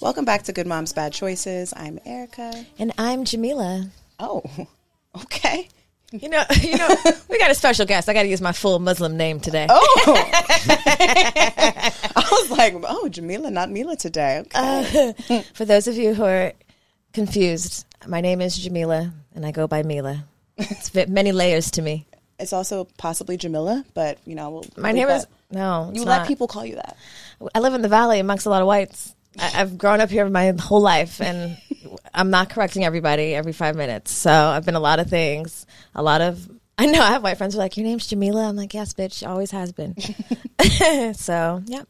Welcome back to Good Moms Bad Choices. I'm Erica. And I'm Jamila. Oh, okay. You know, you know, we got a special guest. I got to use my full Muslim name today. Oh, I was like, oh, Jamila, not Milah today. Okay. Uh, for those of you who are confused, my name is Jamila, and I go by Milah. It's bit- many layers to me. it's also possibly Jamila, but you know, we'll My name that- is no. You let not. people call you that. I live in the valley amongst a lot of whites. I, I've grown up here my whole life, and I'm not correcting everybody every five minutes. So I've been a lot of things. A lot of I know I have white friends who are like, "Your name's Jamila." I'm like, "Yes, bitch, always has been." so, yeah.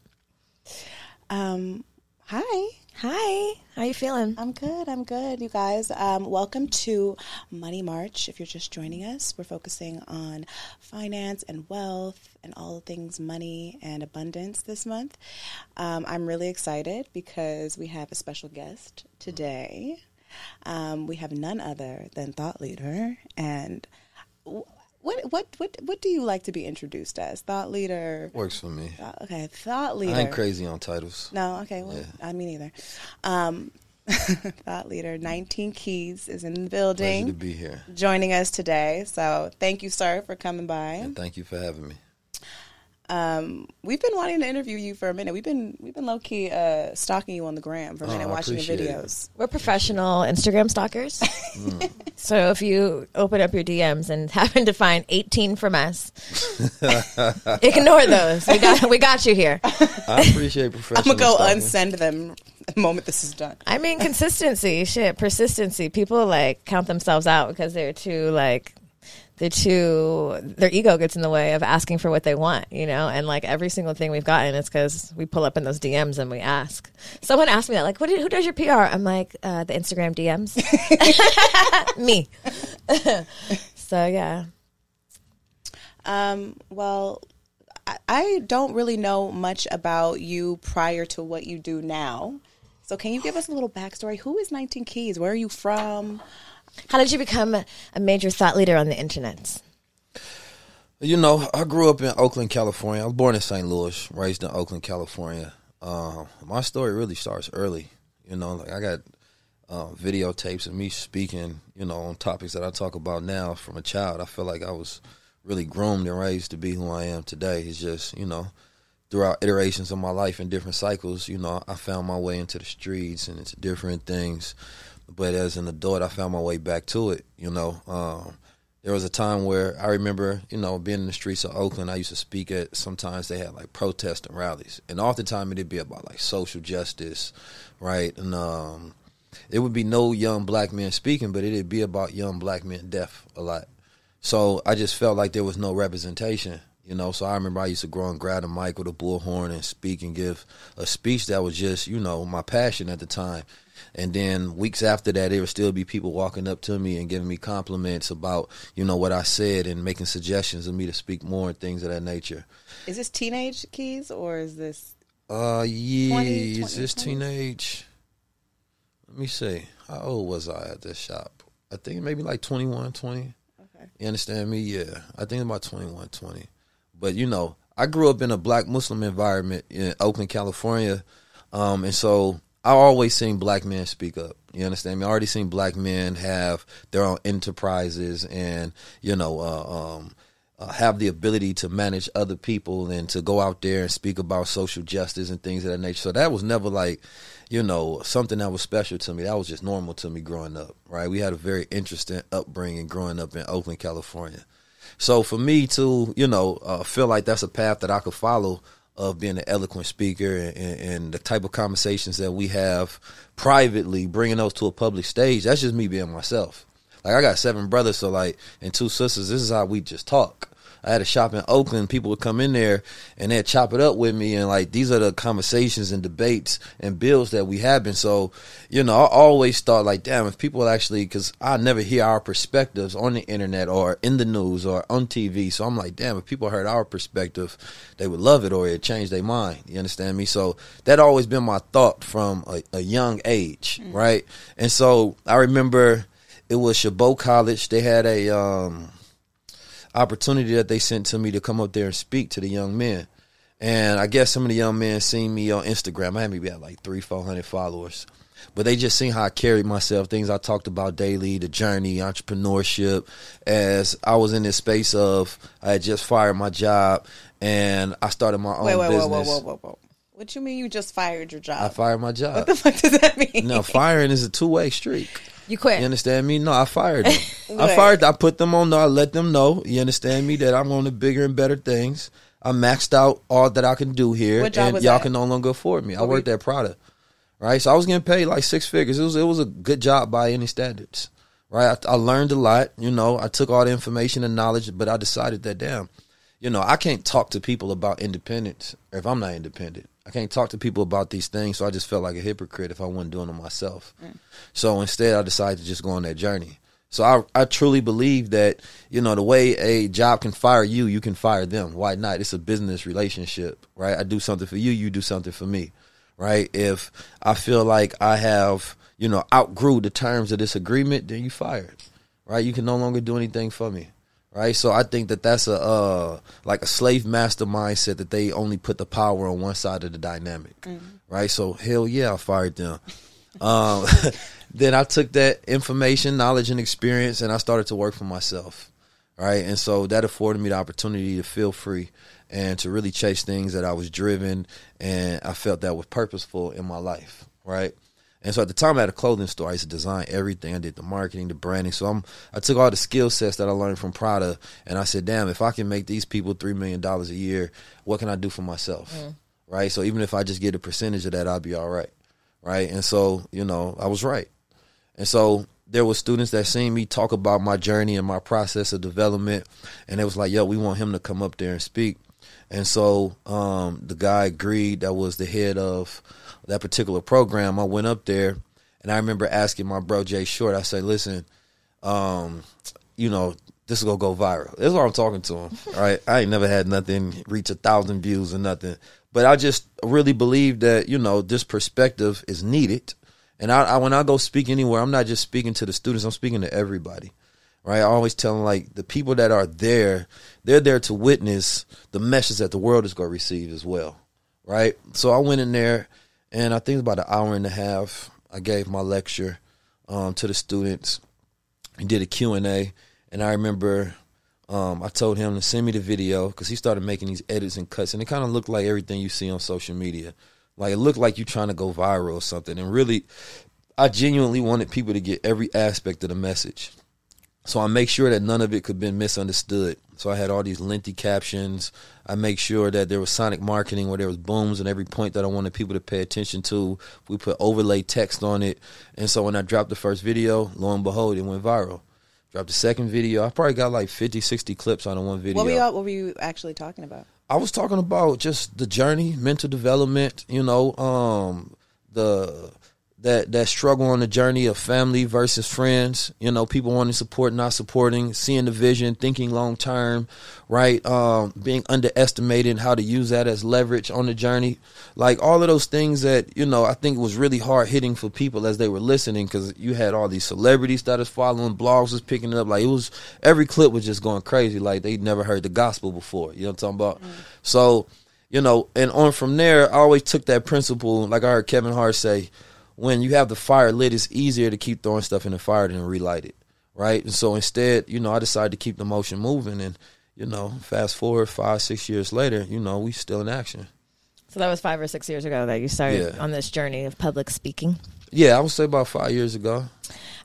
Um, hi. Hi, how you feeling? I'm good. I'm good, you guys. Um, welcome to Money March. If you're just joining us, we're focusing on finance and wealth and all things money and abundance this month. Um, I'm really excited because we have a special guest today. Um, we have none other than Thought Leader and. Wh- What what what what do you like to be introduced as? Thought leader. Works for me. Okay, thought leader. I ain't crazy on titles. No, okay, well, I mean either. Um, thought leader, 19 Keys is in the Pleasure building to be here. joining us today. So thank you, sir, for coming by. And thank you for having me. Um, we've been wanting to interview you for a minute. We've been we've been low key uh, stalking you on the gram for a Oh, minute, I watching your appreciate it. videos. We're professional Instagram stalkers. so if you open up your DMs and happen to find 18 from us, ignore those. We got we got you here. I appreciate I'm gonna go stalking. unsend them the moment this is done. I mean consistency, shit, persistency. People like count themselves out because they're too like they're too their ego gets in the way of asking for what they want, you know. And like every single thing we've gotten, is because we pull up in those DMs and we ask. Someone asked me that, like, "What? do- Who does your PR?" I'm like, uh, "The Instagram DMs." me. so yeah. Um, well, I, I don't really know much about you prior to what you do now. So can you give us a little backstory? Who is 19 Keys? Where are you from? How did you become a major thought leader on the internet? You know, I grew up in Oakland, California. I was born in St. Louis, raised in Oakland, California. Uh, my story really starts early. You know, like I got uh, videotapes of me speaking, you know, on topics that I talk about now from a child. I feel like I was really groomed and raised to be who I am today. It's just, you know, throughout iterations of my life and different cycles, you know, I found my way into the streets and into different things. But as an adult, I found my way back to it. You know, um, there was a time where I remember, you know, being in the streets of Oakland. I used to speak at. Sometimes they had like protests and rallies, and oftentimes it'd be about like social justice, right? And um, it would be no young black men speaking, but it'd be about young black men deaf a lot. So I just felt like there was no representation, you know. So I remember I used to go and grab the mic with a bullhorn and speak and give a speech that was just, you know, my passion at the time. And then weeks after that, there would still be people walking up to me and giving me compliments about, you know, what I said and making suggestions of me to speak more and things of that nature. Is this teenage Keys or is this? Uh, yeah, 20, is this 20s? teenage? Let me see. How old was I at this shop? I think maybe like 21, 20. Okay. You understand me? Yeah. I think about 21, 20. But, you know, I grew up in a black Muslim environment in Oakland, California. Um, and so I always seen black men speak up. You understand me? I already seen black men have their own enterprises and, you know, uh, um, uh, have the ability to manage other people and to go out there and speak about social justice and things of that nature. So that was never like, you know, something that was special to me. That was just normal to me growing up, right? We had a very interesting upbringing growing up in Oakland, California. So for me to, you know, uh, feel like that's a path that I could follow of being an eloquent speaker and, and, the type of conversations that we have privately, bringing those to a public stage, that's just me being myself. Like I got seven brothers, so like and two sisters. This is how we just talk. I had a shop in Oakland. People would come in there and they'd chop it up with me, and like these are the conversations and debates and bills that we having. So, you know, I always thought like, damn, if people actually, because I never hear our perspectives on the internet or in the news or on TV. So I'm like, damn, if people heard our perspective, they would love it or it changed their mind. You understand me? So that always been my thought from a, a young age, right? And so I remember it was Chabot College. They had a um, opportunity that they sent to me to come up there and speak to the young men. And I guess some of the young men seen me on Instagram. I had maybe had like three, four hundred followers. But they just seen how I carried myself, things I talked about daily, the journey, entrepreneurship. As I was in this space of, I had just fired my job and I started my own Wait, wait, whoa, business. whoa, whoa, whoa, whoa. What you mean you just fired your job? I fired my job. what the fuck does that mean? no, firing is a two way street. You quit. You understand me? No, I fired them. I fired. I put them on. No, I let them know. You understand me that I'm on the bigger and better things. I maxed out all that I can do here, What job and was y'all that? can no longer afford me. I What were worked at Prada, right? So I was getting paid like six figures. It was it was a good job by any standards, right? I, I learned a lot. You know, I took all the information and knowledge, but I decided that damn, you know, I can't talk to people about independence if I'm not independent. I can't talk to people about these things, so I just felt like a hypocrite if I wasn't doing them myself. Mm. So instead, I decided to just go on that journey. So I, I truly believe that you know the way a job can fire you, you can fire them. Why not? It's a business relationship, right? I do something for you, you do something for me, right? If I feel like I have you know outgrew the terms of this agreement, then you fired, right? You can no longer do anything for me, right? So I think that that's a uh, like a slave master mindset that they only put the power on one side of the dynamic, right? So hell yeah, I fired them. Um, then I took that information, knowledge, and experience, and I started to work for myself, right? And so that afforded me the opportunity to feel free and to really chase things that I was driven and I felt that was purposeful in my life, right? And so at the time I had a clothing store. I used to design everything. I did the marketing, the branding. So I'm I took all the skill sets that I learned from Prada and I said, damn, if I can make these people three million dollars a year, what can I do for myself? Right? So even if I just get a percentage of that, I'll be all right. Right. And so, you know, I was right. And so there were students that seen me talk about my journey and my process of development, and it was like, "Yo, we want him to come up there and speak." And so um, the guy agreed. That was the head of that particular program. I went up there, and I remember asking my bro Jay Short. I said, "Listen, um, you know, this is gonna go viral." That's what I'm talking to him. Right? I ain't never had nothing reach a thousand views or nothing, but I just really believe that you know this perspective is needed. And I, I when I go speak anywhere, I'm not just speaking to the students. I'm speaking to everybody, right? I always tell them like the people that are there, they're there to witness the message that the world is going to receive as well, right? So I went in there, and I think about an hour and a half. I gave my lecture um, to the students, and did a Q and A, and I remember. Um, I told him to send me the video because he started making these edits and cuts, and it kind of looked like everything you see on social media. Like it looked like you trying to go viral or something. And really, I genuinely wanted people to get every aspect of the message. So I make sure that none of it could be misunderstood. So I had all these lengthy captions. I make sure that there was sonic marketing where there was booms and every point that I wanted people to pay attention to. We put overlay text on it. And so when I dropped the first video, lo and behold, it went viral. Dropped the second video. I probably got like 50, 60 clips on the one video. What were you what were you actually talking about? I was talking about just the journey, mental development, you know, um, the that that struggle on the journey of family versus friends, you know, people wanting support, not supporting, seeing the vision, thinking long term, right? Um, being underestimated, how to use that as leverage on the journey, like all of those things that you know, I think was really hard hitting for people as they were listening because you had all these celebrities that was following, blogs was picking it up, like it was every clip was just going crazy, like they'd never heard the gospel before, you know what I'm talking about? So, you know, and on from there, I always took that principle, like I heard Kevin Hart say when you have the fire lit, it's easier to keep throwing stuff in the fire than relight it, right? And so instead, you know, I decided to keep the motion moving, and you know, fast forward five, six years later, you know, we still in action. So that was five or six years ago that you started Yeah. on this journey of public speaking. Yeah, I would say about five years ago.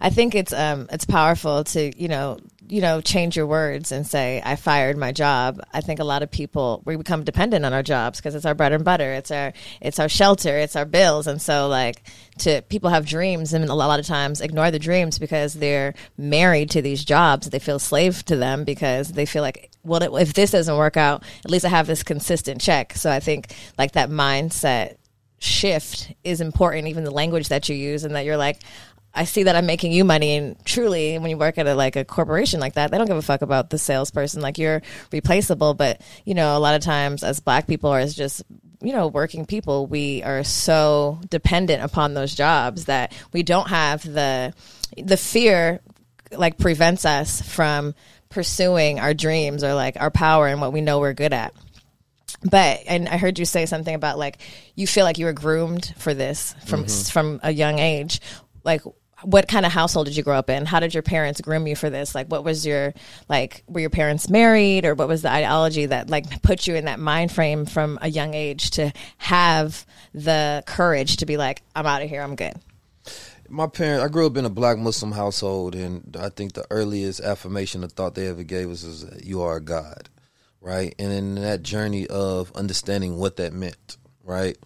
I think it's um it's powerful to you know you know change your words and say I fired my job. I think a lot of people we become dependent on our jobs because it's our bread and butter. It's our it's our shelter. It's our bills. And so like to people have dreams and a lot of times ignore the dreams because they're married to these jobs. They feel slave to them because they feel like well if this doesn't work out, at least I have this consistent check. So I think like that mindset shift is important even the language that you use and that you're like I see that I'm making you money, and truly, when you work at a like a corporation like that, they don't give a fuck about the salesperson. Like you're replaceable, but you know, a lot of times as Black people or as just you know working people, we are so dependent upon those jobs that we don't have the the fear like prevents us from pursuing our dreams or like our power and what we know we're good at. but and I heard you say something about like you feel like you were groomed for this from Mm-hmm. from a young age. Like what kind of household did you grow up in? How did your parents groom you for this? Like what was your like were your parents married or what was the ideology that like put you in that mind frame from a young age to have the courage to be like I'm out of here, I'm good. My parents, I grew up in a black Muslim household, and I think the earliest affirmation of thought they ever gave us is you are a God, right? And in that journey of understanding what that meant, right,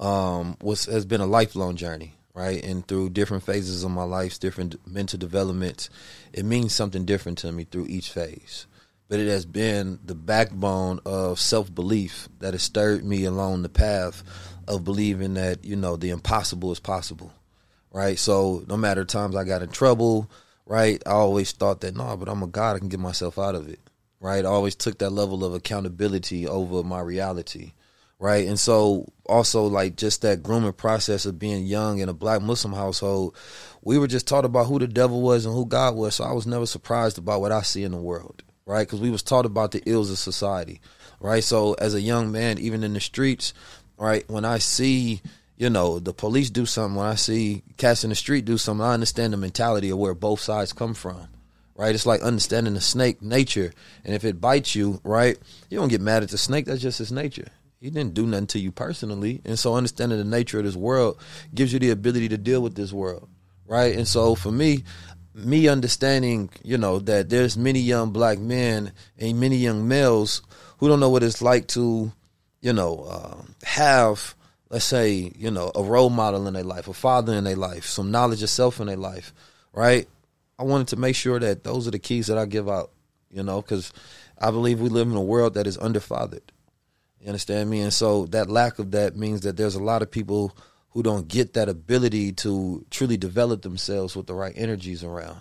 um, was has been a lifelong journey, right? And through different phases of my life, different mental developments, it means something different to me through each phase. But it has been the backbone of self belief that has stirred me along the path of believing that you know the impossible is possible right? So no matter times I got in trouble, right, I always thought that no, but I'm a God, I can get myself out of it, right? I always took that level of accountability over my reality, right? And so also like just that grooming process of being young in a black Muslim household, we were just taught about who the devil was and who God was. So I was never surprised about what I see in the world, right? Because we was taught about the ills of society, right? So as a young man, even in the streets, right, when I see you know, the police do something, when I see cats in the street do something, I understand the mentality of where both sides come from. Right? It's like understanding the snake nature. And if it bites you, right, you don't get mad at the snake, that's just its nature. He didn't do nothing to you personally. And so understanding the nature of this world gives you the ability to deal with this world. Right? And so for me, me understanding, you know, that there's many young black men and many young males who don't know what it's like to, you know, uh, have let's say, you know, a role model in their life, a father in their life, some knowledge of self in their life, right? I wanted to make sure that those are the keys that I give out, you know, because I believe we live in a world that is underfathered. You understand me? And so that lack of that means that there's a lot of people who don't get that ability to truly develop themselves with the right energies around.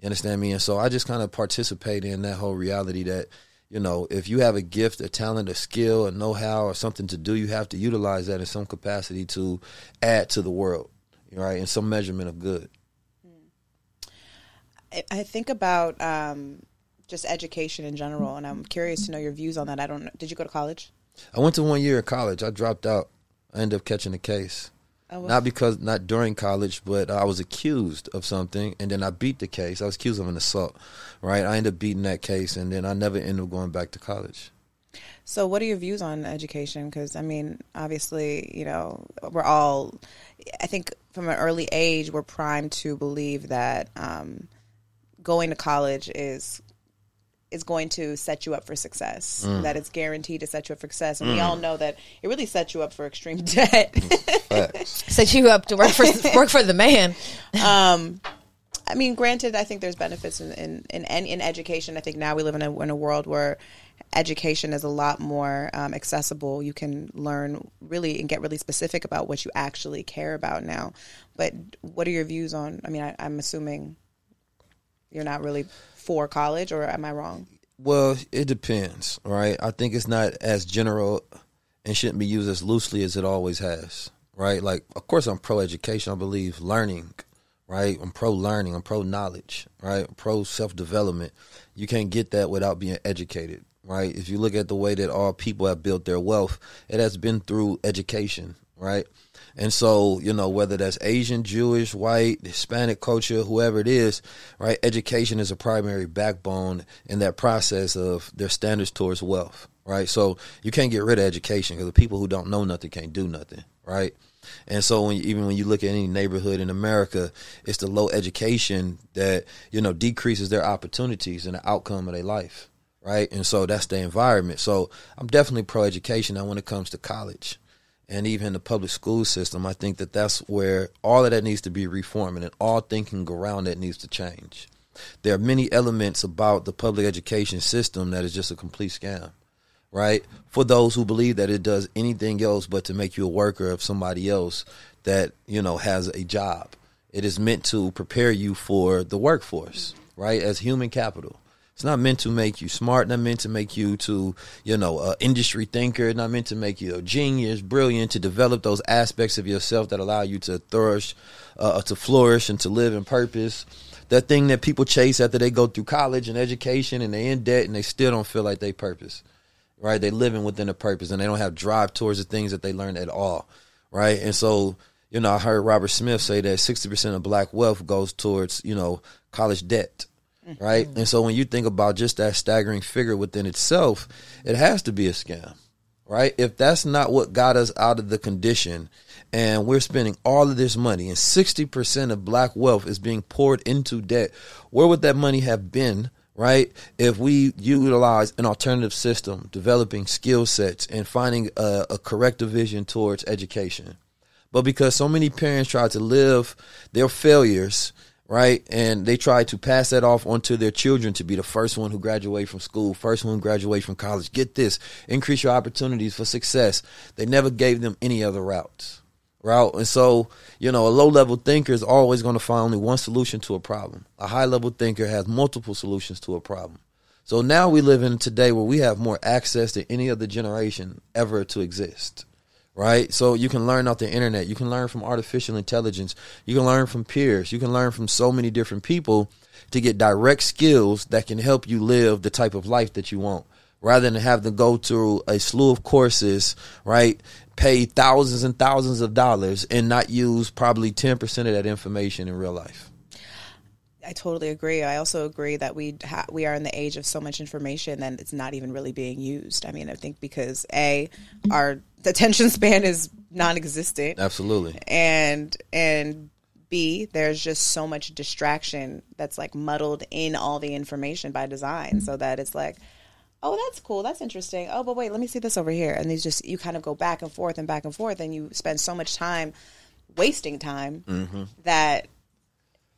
You understand me? And so I just kind of participate in that whole reality that you know, if you have a gift, a talent, a skill, a know how, or something to do, you have to utilize that in some capacity to add to the world, right? In some measurement of good. I- think about um, just education in general, and I'm curious to know your views on that. I don't. know. Did you go to college? I went to one year of college. I dropped out. I ended up catching a case. Oh, Not because, not during college, but I was accused of something, and then I beat the case. I was accused of an assault, right? I ended up beating that case, and then I never ended up going back to college. So, what are your views on education? Because I mean, obviously, you know, we're all. I think from an early age, we're primed to believe that um, going to college is is going to set you up for success. Mm. That it's guaranteed to set you up for success, and we mm. all know that it really sets you up for extreme debt. Facts. Set you up to work for work for the man. Um, I mean, granted, I think there's benefits in in, in, in, in education. I think now we live in a, in a world where education is a lot more um, accessible. You can learn really and get really specific about what you actually care about now. But what are your views on? I mean, I, I'm assuming you're not really for college, or am I wrong? Well, it depends, right? I think it's not as general and shouldn't be used as loosely as it always has, right? Like, of course, I'm pro education. I believe learning, right? I'm pro learning. I'm pro knowledge, right? Pro self development. You can't get that without being educated, right? If you look at the way that all people have built their wealth, it has been through education, right? And so, you know, whether that's Asian, Jewish, white, Hispanic culture, whoever it is, right? Education is a primary backbone in that process of their standards towards wealth, right? So you can't get rid of education because the people who don't know nothing can't do nothing, right? And so when, even when you look at any neighborhood in America, it's the low education that, you know, decreases their opportunities and the outcome of their life, right? And so that's the environment. So I'm definitely pro education now when it comes to college and even the public school system, I think that that's where all of that needs to be reformed and all thinking around that needs to change. There are many elements about the public education system that is just a complete scam, right? For those who believe that it does anything else but to make you a worker of somebody else that, you know, has a job. It is meant to prepare you for the workforce, right? As human capital. It's not meant to make you smart, not meant to make you to, you know, a industry thinker, not meant to make you a genius, brilliant, to develop those aspects of yourself that allow you to flourish, uh, to flourish and to live in purpose. That thing that people chase after they go through college and education and they in debt and they still don't feel like they purpose. right? They living within a purpose and they don't have drive towards the things that they learned at all, right? And so, you know, I heard Robert Smith say that 60% of black wealth goes towards, you know, college debt, right? Mm-hmm. And so when you think about just that staggering figure within itself, it has to be a scam, right? If that's not what got us out of the condition and we're spending all of this money and 60% of black wealth is being poured into debt, where would that money have been? Right, if we utilize an alternative system, developing skill sets and finding a, a corrective vision towards education, but because so many parents try to live their failures right? And they try to pass that off onto their children to be the first one who graduate from school, first one graduate from college. Get this, increase your opportunities for success. They never gave them any other routes. Route. And so, you know, a low level thinker is always going to find only one solution to a problem. A high level thinker has multiple solutions to a problem. So now we live in today where we have more access to any other generation ever to exist right? So you can learn off the internet. You can learn from artificial intelligence. You can learn from peers. You can learn from so many different people to get direct skills that can help you live the type of life that you want rather than have to go through a slew of courses, right? Pay thousands and thousands of dollars and not use probably 10% of that information in real life. I totally agree. I also agree that we ha- we are in the age of so much information that it's not even really being used. I mean, I think because a our attention span is non-existent, Absolutely. and and b there's just so much distraction that's like muddled in all the information by design, so that it's like. Oh, that's cool. That's interesting. Oh, but wait, let me see this over here. And these just you kind of go back and forth and back and forth, and you spend so much time wasting time mm-hmm. that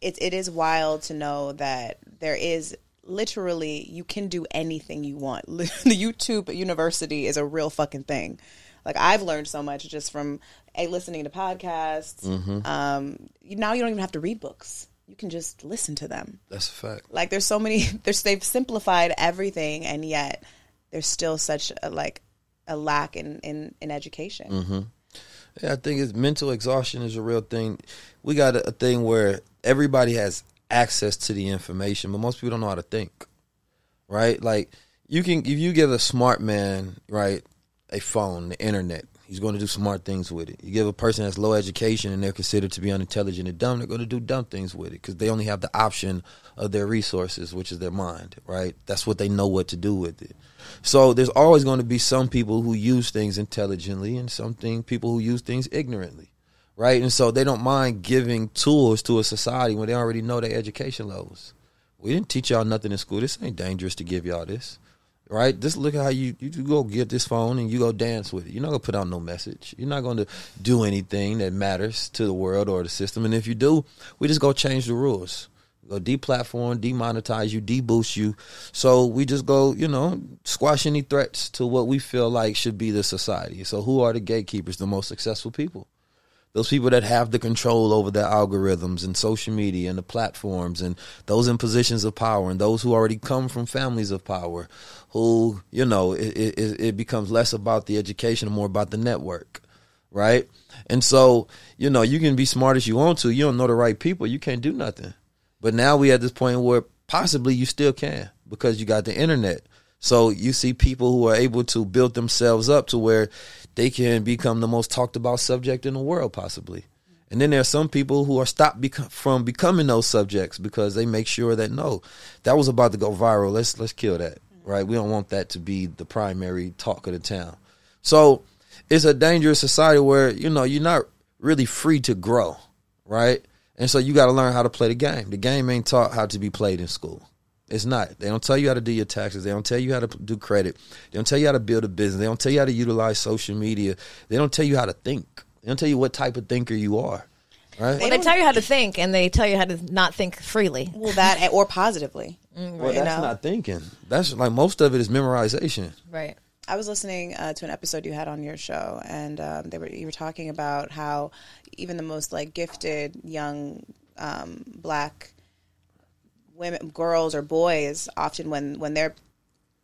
it, it is wild to know that there is literally you can do anything you want. the YouTube University is a real fucking thing. Like I've learned so much just from a listening to podcasts. Um, now you don't even have to read books. You can just listen to them. That's a fact. Like there's so many. There's they've simplified everything, and yet there's still such a like a lack in in, in education. Yeah, I think it's mental exhaustion is a real thing. We got a, a thing where everybody has access to the information, but most people don't know how to think. Right? Like you can if you give a smart man, right, a phone, the internet, he's going to do smart things with it. You give a person that's low education and they're considered to be unintelligent and dumb, they're going to do dumb things with it because they only have the option of their resources, which is their mind, right? That's what they know what to do with it. So there's always going to be some people who use things intelligently and some thing, people who use things ignorantly, right? And so they don't mind giving tools to a society when they already know their education levels. We didn't teach y'all nothing in school. This ain't dangerous to give y'all this right? Just look at how you you go get this phone and you go dance with it. You're not gonna put out no message. You're not gonna do anything that matters to the world or the system. And if you do, we just go change the rules. Go deplatform, demonetize you, deboost you. So we just go, you know, squash any threats to what we feel like should be the society. So who are the gatekeepers? The most successful people those people that have the control over the algorithms and social media and the platforms and those in positions of power and those who already come from families of power who you know it, it, it becomes less about the education and more about the network right? And so you know you can be smart as you want to. You don't know the right people. You can't do nothing. But now we at this point where possibly you still can because you got the internet so you see people who are able to build themselves up to where they can become the most talked about subject in the world, possibly. And then there are some people who are stopped beco- from becoming those subjects because they make sure that no, that was about to go viral. Let's let's kill that, right? We don't want that to be the primary talk of the town. So it's a dangerous society where you know you're not really free to grow, right? And so you got to learn how to play the game. The game ain't taught how to be played in school. It's not. They don't tell you how to do your taxes. They don't tell you how to do credit. They don't tell you how to build a business. They don't tell you how to utilize social media. They don't tell you how to think. They don't tell you what type of thinker you are. Right? Well, they tell you how to think, and they tell you how to not think freely. Well, that or positively. well, you that's know? not thinking. That's like most of it is memorization. Right. I was listening uh, to an episode you had on your show, and um, they were you were talking about how even the most like gifted young um, black women, girls or boys, often when when they're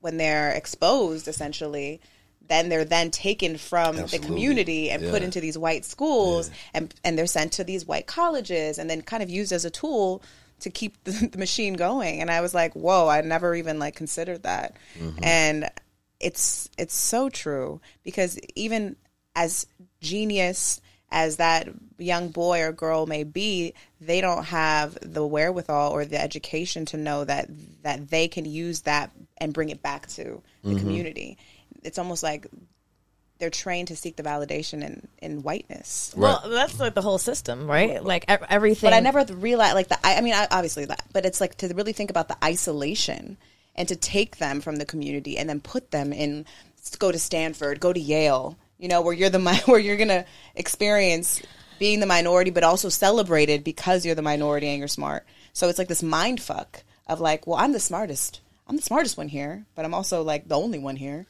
when they're exposed, essentially, then they're then taken from Absolutely. the community and put into these white schools, and and they're sent to these white colleges, and then kind of used as a tool to keep the, the machine going. And I was like, whoa, I never even like considered that, Mm-hmm. and it's it's so true because even as genius as that young boy or girl may be, they don't have the wherewithal or the education to know that that they can use that and bring it back to the Mm-hmm. community. It's almost like they're trained to seek the validation in, in whiteness. Well, that's like the whole system, right? Like e- everything. But I never realized like the. I, I mean, I, obviously that, but it's like to really think about the isolation and to take them from the community and then put them in. Go to Stanford, go to Yale. You know, where you're the where you're gonna experience being the minority, but also celebrated because you're the minority and you're smart. So it's like this mind fuck of like, well, I'm the smartest. I'm the smartest one here, but I'm also like the only one here.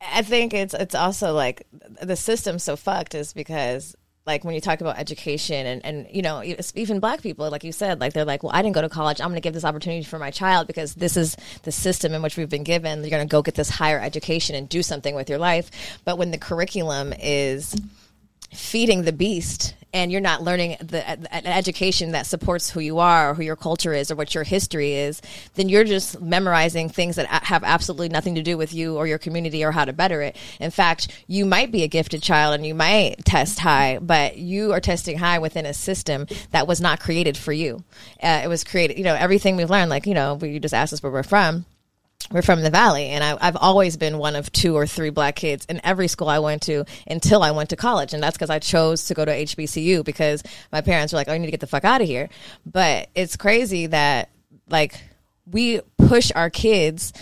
I think it's it's also like the system's so fucked is because like when you talk about education and and you know even black people like you said like they're like well I didn't go to college. I'm going to give this opportunity for my child because this is the system in which we've been given. You're going to go get this higher education and do something with your life. But when the curriculum is feeding the beast and you're not learning the an education that supports who you are or who your culture is or what your history is then you're just memorizing things that have absolutely nothing to do with you or your community or how to better it. In fact you might be a gifted child and you might test high but you are testing high within a system that was not created for you. Uh, it was created you know everything we've learned like you know we just asked us where we're from we're from the valley and I, i've always been one of two or three black kids in every school i went to until i went to college and that's because i chose to go to hbcu because my parents were like oh you need to get the fuck out of here. But it's crazy that like we push our kids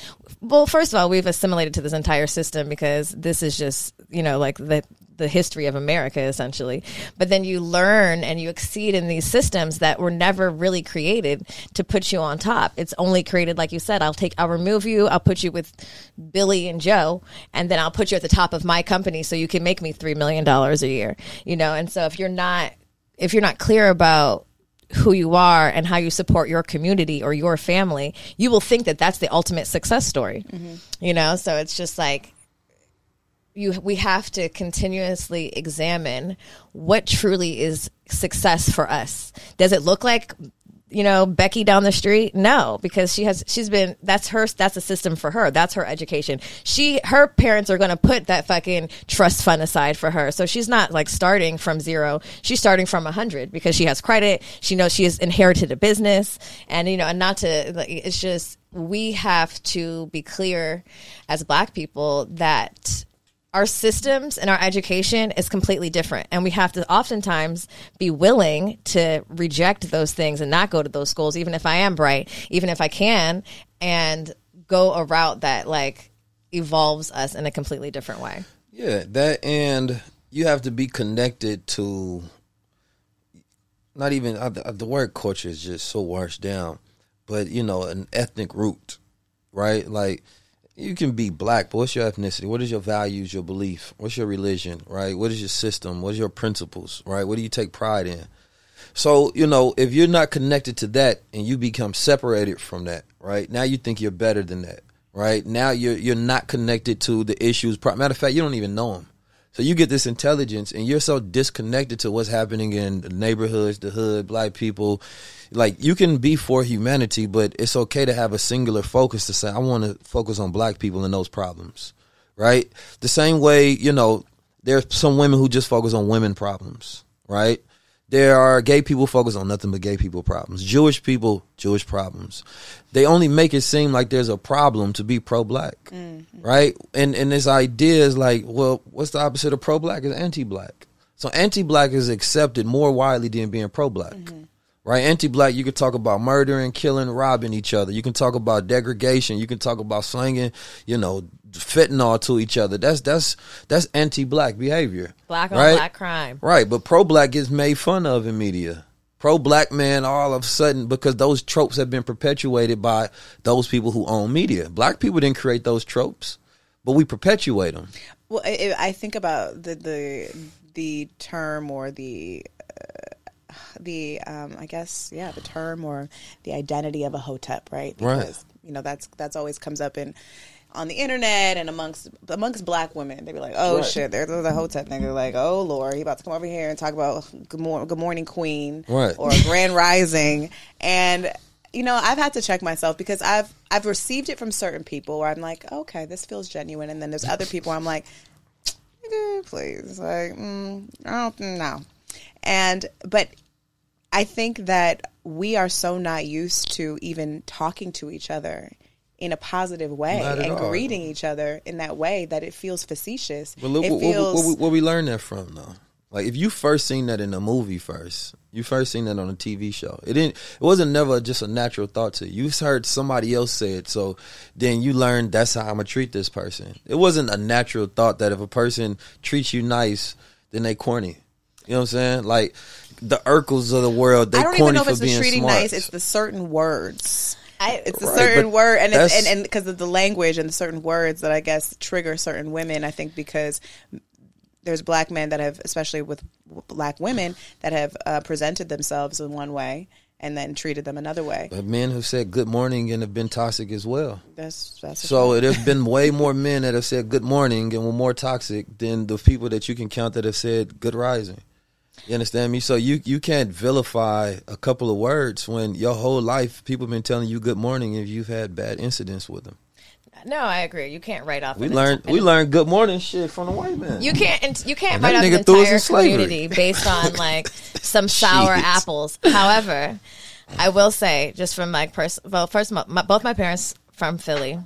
well first of all we've assimilated to this entire system because this is just you know like the the history of America essentially. But then you learn and you exceed in these systems that were never really created to put you on top. It's only created like you said, I'll take I'll remove you, I'll put you with Billy and Joe, and then I'll put you at the top of my company so you can make me 3 million dollars a year. You know, and so if you're not if you're not clear about who you are and how you support your community or your family, you will think that that's the ultimate success story. Mm-hmm. You know, so it's just like you we have to continuously examine what truly is success for us. Does it look like you know Becky down the street? No, because she has she's been that's her that's a system for her. That's her education. She her parents are going to put that fucking trust fund aside for her. So she's not like starting from zero. She's starting from a 100 because she has credit. She knows she has inherited a business and you know and not to like it's just we have to be clear as black people that our systems and our education is completely different and we have to oftentimes be willing to reject those things and not go to those schools even if i am bright even if i can and go a route that like evolves us in a completely different way Yeah, that and you have to be connected to. Not even uh, the, the word culture is just so washed down, but you know an ethnic root, right? Like you can be black, but what's your ethnicity? What is your values, your belief? What's your religion, right? What is your system? What is your principles, right? What do you take pride in? So, you know, if you're not connected to that and you become separated from that, right? Now you think you're better than that, right? Now you're you're not connected to the issues. Matter of fact, you don't even know them. So you get this intelligence and you're so disconnected to what's happening in the neighborhoods, the hood, black people. Like you can be for humanity, but it's okay to have a singular focus to say, I want to focus on black people and those problems. Right? The same way, you know, there's some women who just focus on women problems, right? There are gay people focus on nothing but gay people problems. Jewish people, Jewish problems. They only make it seem like there's a problem to be pro black. Mm-hmm. Right? And and this idea is like, well, what's the opposite of pro black? Is anti black. So anti black is accepted more widely than being pro black. Mm-hmm. Right? Anti black, you can talk about murdering, killing, robbing each other. You can talk about degradation. You can talk about slinging, you know, fentanyl to each other. That's that's that's anti black behavior. black on right? black crime Right, but pro black gets made fun of in media. Pro black man all of a sudden because those tropes have been perpetuated by those people who own media. Black people didn't create those tropes, but we perpetuate them. Well, I, I think about the the the term or the uh, the um, I guess yeah the term or the identity of a hotep, right? Right. You know that's that's always comes up in on the internet and amongst amongst black women. they'd be like, oh Right. shit, there's the hotep nigga. Like, oh lord, he about to come over here and talk about good, mor- good morning queen Right. or grand rising and. you know, I've had to check myself because I've I've received it from certain people where I'm like, okay, this feels genuine, and then there's other people where I'm like, please, like, mm, I don't know. And but I think that we are so not used to even talking to each other in a positive way and all. greeting each other in that way that it feels facetious. But look, it what, feels what, what, what we learned that from though. Like if you first seen that in a movie first, you first seen that on a TV show. It didn't. It wasn't never just a natural thought to you. You heard somebody else say it, so then you learned that's how I'm gonna treat this person. It wasn't a natural thought that if a person treats you nice, then they corny. You know what I'm saying? Like the Urkels of the world, they don't corny even know if for it's the being smart. nice. It's the certain words. I, It's a Right, certain word, and it's, and and because of the language and the certain words that I guess trigger certain women. I think because there's black men that have, especially with black women, that have uh, presented themselves in one way and then treated them another way. but men who said good morning and have been toxic as well. That's that's So there's been way more men that have said good morning and were more toxic than the people that you can count that have said good rising. You understand me? So you you can't vilify a couple of words when your whole life people have been telling you good morning if you've had bad incidents with them. no, I agree. You can't write off. We learned we learned good morning shit from the white man. You can't. You can't write off nigga an us in entire community based on like some sour Shit. apples. However, I will say, just from like pers- well, first, my, my, both my parents from Philly.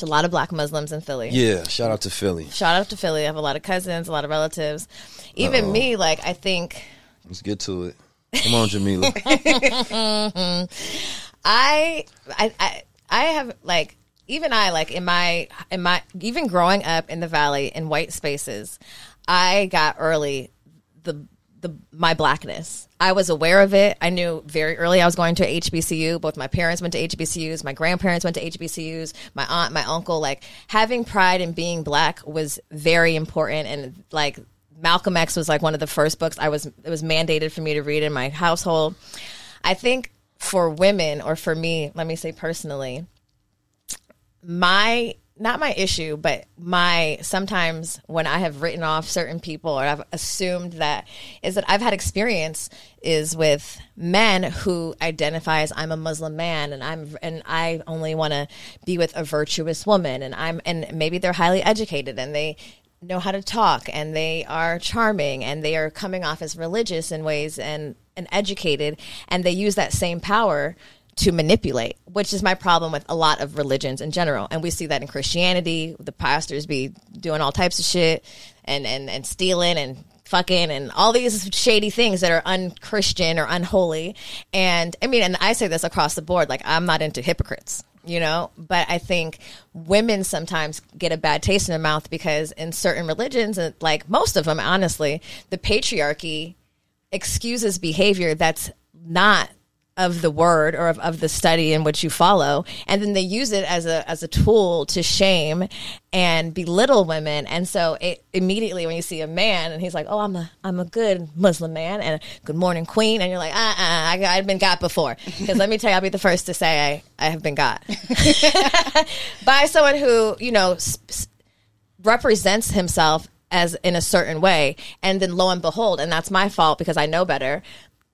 There's a lot of black Muslims in Philly. yeah, shout out to Philly. Shout out to Philly. I have a lot of cousins, a lot of relatives. Even Uh-oh. me, like I think Let's get to it. Come on, Jamila. I, I, I, I have like even I like in my in my even growing up in the valley in white spaces, I got early the the my blackness. I was aware of it. I knew very early I was going to HBCU. Both my parents went to HBCUs. My grandparents went to HBCUs. My aunt, my uncle. Like having pride in being black was very important. And like Malcolm X was like one of the first books I was. It was mandated for me to read in my household. I think for women or for me, let me say personally, my not my issue, but my sometimes when I have written off certain people or I've assumed that is that I've had experience is with men who identify as I'm a Muslim man and I'm and I only want to be with a virtuous woman and I'm and maybe they're highly educated and they know how to talk and they are charming and they are coming off as religious in ways and and educated and they use that same power to manipulate, which is my problem with a lot of religions in general. And we see that in Christianity, the pastors be doing all types of shit and and and stealing and fucking and all these shady things that are unchristian or unholy. And I mean, and I say this across the board, like I'm not into hypocrites you know but i think women sometimes get a bad taste in their mouth because in certain religions and like most of them honestly the patriarchy excuses behavior that's not of the word or of, of the study in which you follow. And then they use it as a as a tool to shame and belittle women. And so it immediately when you see a man and he's like oh i'm a i'm a good muslim man and good morning queen. And you're like uh uh I, i've been got before. Because let me tell you i'll be the first to say i i have been got. By someone who you know represents himself as in a certain way. And then lo and behold and that's my fault because i know better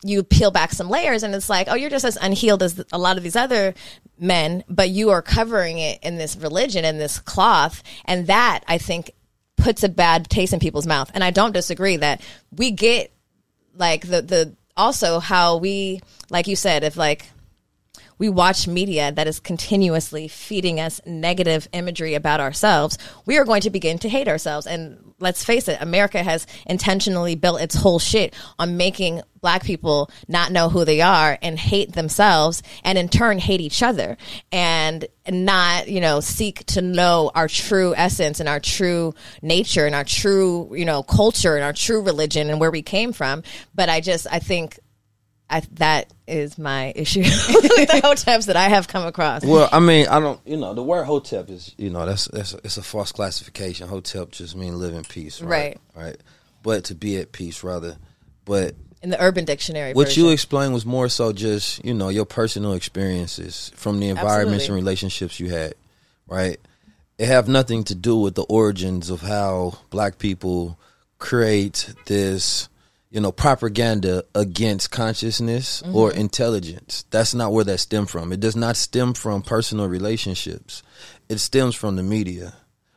you peel back some layers and it's like oh you're just as unhealed as a lot of these other men but you are covering it in this religion in this cloth and that i think puts a bad taste in people's mouth and i don't disagree that we get like the the also how we like you said if like we watch media that is continuously feeding us negative imagery about ourselves, we are going to begin to hate ourselves. And let's face it, America has intentionally built its whole shit on making black people not know who they are and hate themselves and in turn hate each other and not, you know, seek to know our true essence and our true nature and our true, you know, culture and our true religion and where we came from. But I just, I think I, that is my issue with the hoteps that I have come across. Well, I mean, I don't. You know, the word hotep is. You know, that's that's it's a false classification. Hotep just mean live in peace, right? Right. But to be at peace, rather. But In the Urban Dictionary, what version. you explained was more so just you know your personal experiences from the environments Absolutely. and relationships you had, right? It have nothing to do with the origins of how black people create this you know, propaganda against consciousness mm-hmm. or intelligence. That's not where that stem from. It does not stem from personal relationships. It stems from the media.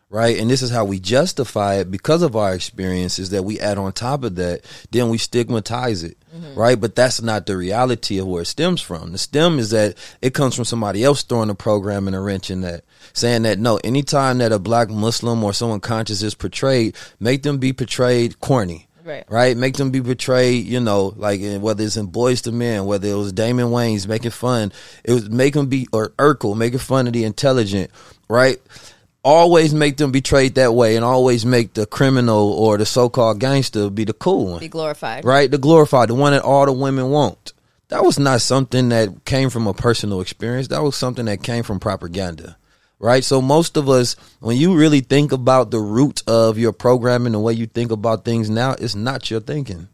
Right? And this is how we justify it because of our experiences that we add on top of that, then we stigmatize it. Mm-hmm. Right? But that's not the reality of where it stems from. The stem is that it comes from somebody else throwing a program and a wrench in that. Saying that no, anytime that a black Muslim or someone conscious is portrayed, make them be portrayed corny Right. right? Make them be portrayed, you know, like whether it's in Boys to Men, whether it was Damon Wayans making fun, it was make them be or Urkel making fun of the intelligent, right? Always make them be portrayed that way, and always make the criminal or the so-called gangster be the cool one, Be glorified. right? The glorified, the one that all the women want. That was not something that came from a personal experience. That was something that came from propaganda. Right? So most of us, when you really think about the root of your programming, the way you think about things now, it's not your thinking.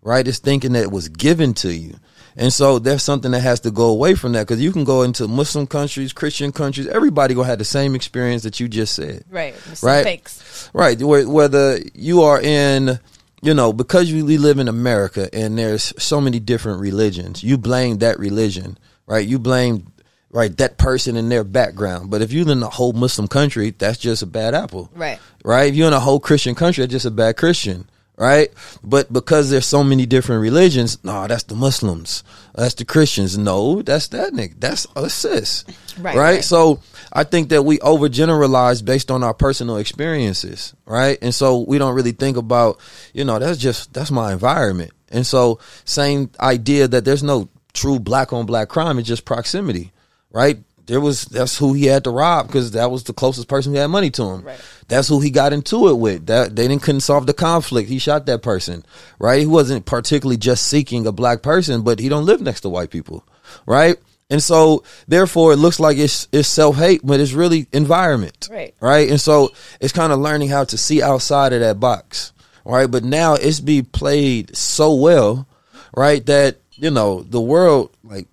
Right? It's thinking that was given to you. And so there's something that has to go away from that because you can go into Muslim countries, Christian countries, everybody gonna have the same experience that you just said. Right. Right. Fakes. Right. Whether you are in, you know, because you we live in America and there's so many different religions, you blame that religion, right? You blame, right, that person and their background. But if you're in a whole Muslim country, that's just a bad apple. Right. Right. If you're in a whole Christian country, that's just a bad Christian. Right. But because there's so many different religions, no, that's the Muslims. That's the Christians. No, that's that nigga. That's us sis. Right, Right. right. So I think that we overgeneralize based on our personal experiences, right? And so we don't really think about, you know, that's just that's my environment. And so same idea that there's no true black on black crime, it's just proximity, right? There was that's who he had to rob because that was the closest person who had money to him. Right. That's who he got into it with. That they didn't couldn't solve the conflict. He shot that person, right? He wasn't particularly just seeking a black person, but he don't live next to white people, right? And so therefore it looks like it's it's self hate, but it's really environment. Right. Right. And so it's kind of learning how to see outside of that box. Right. But now it's be played so well, right, that, you know, the world like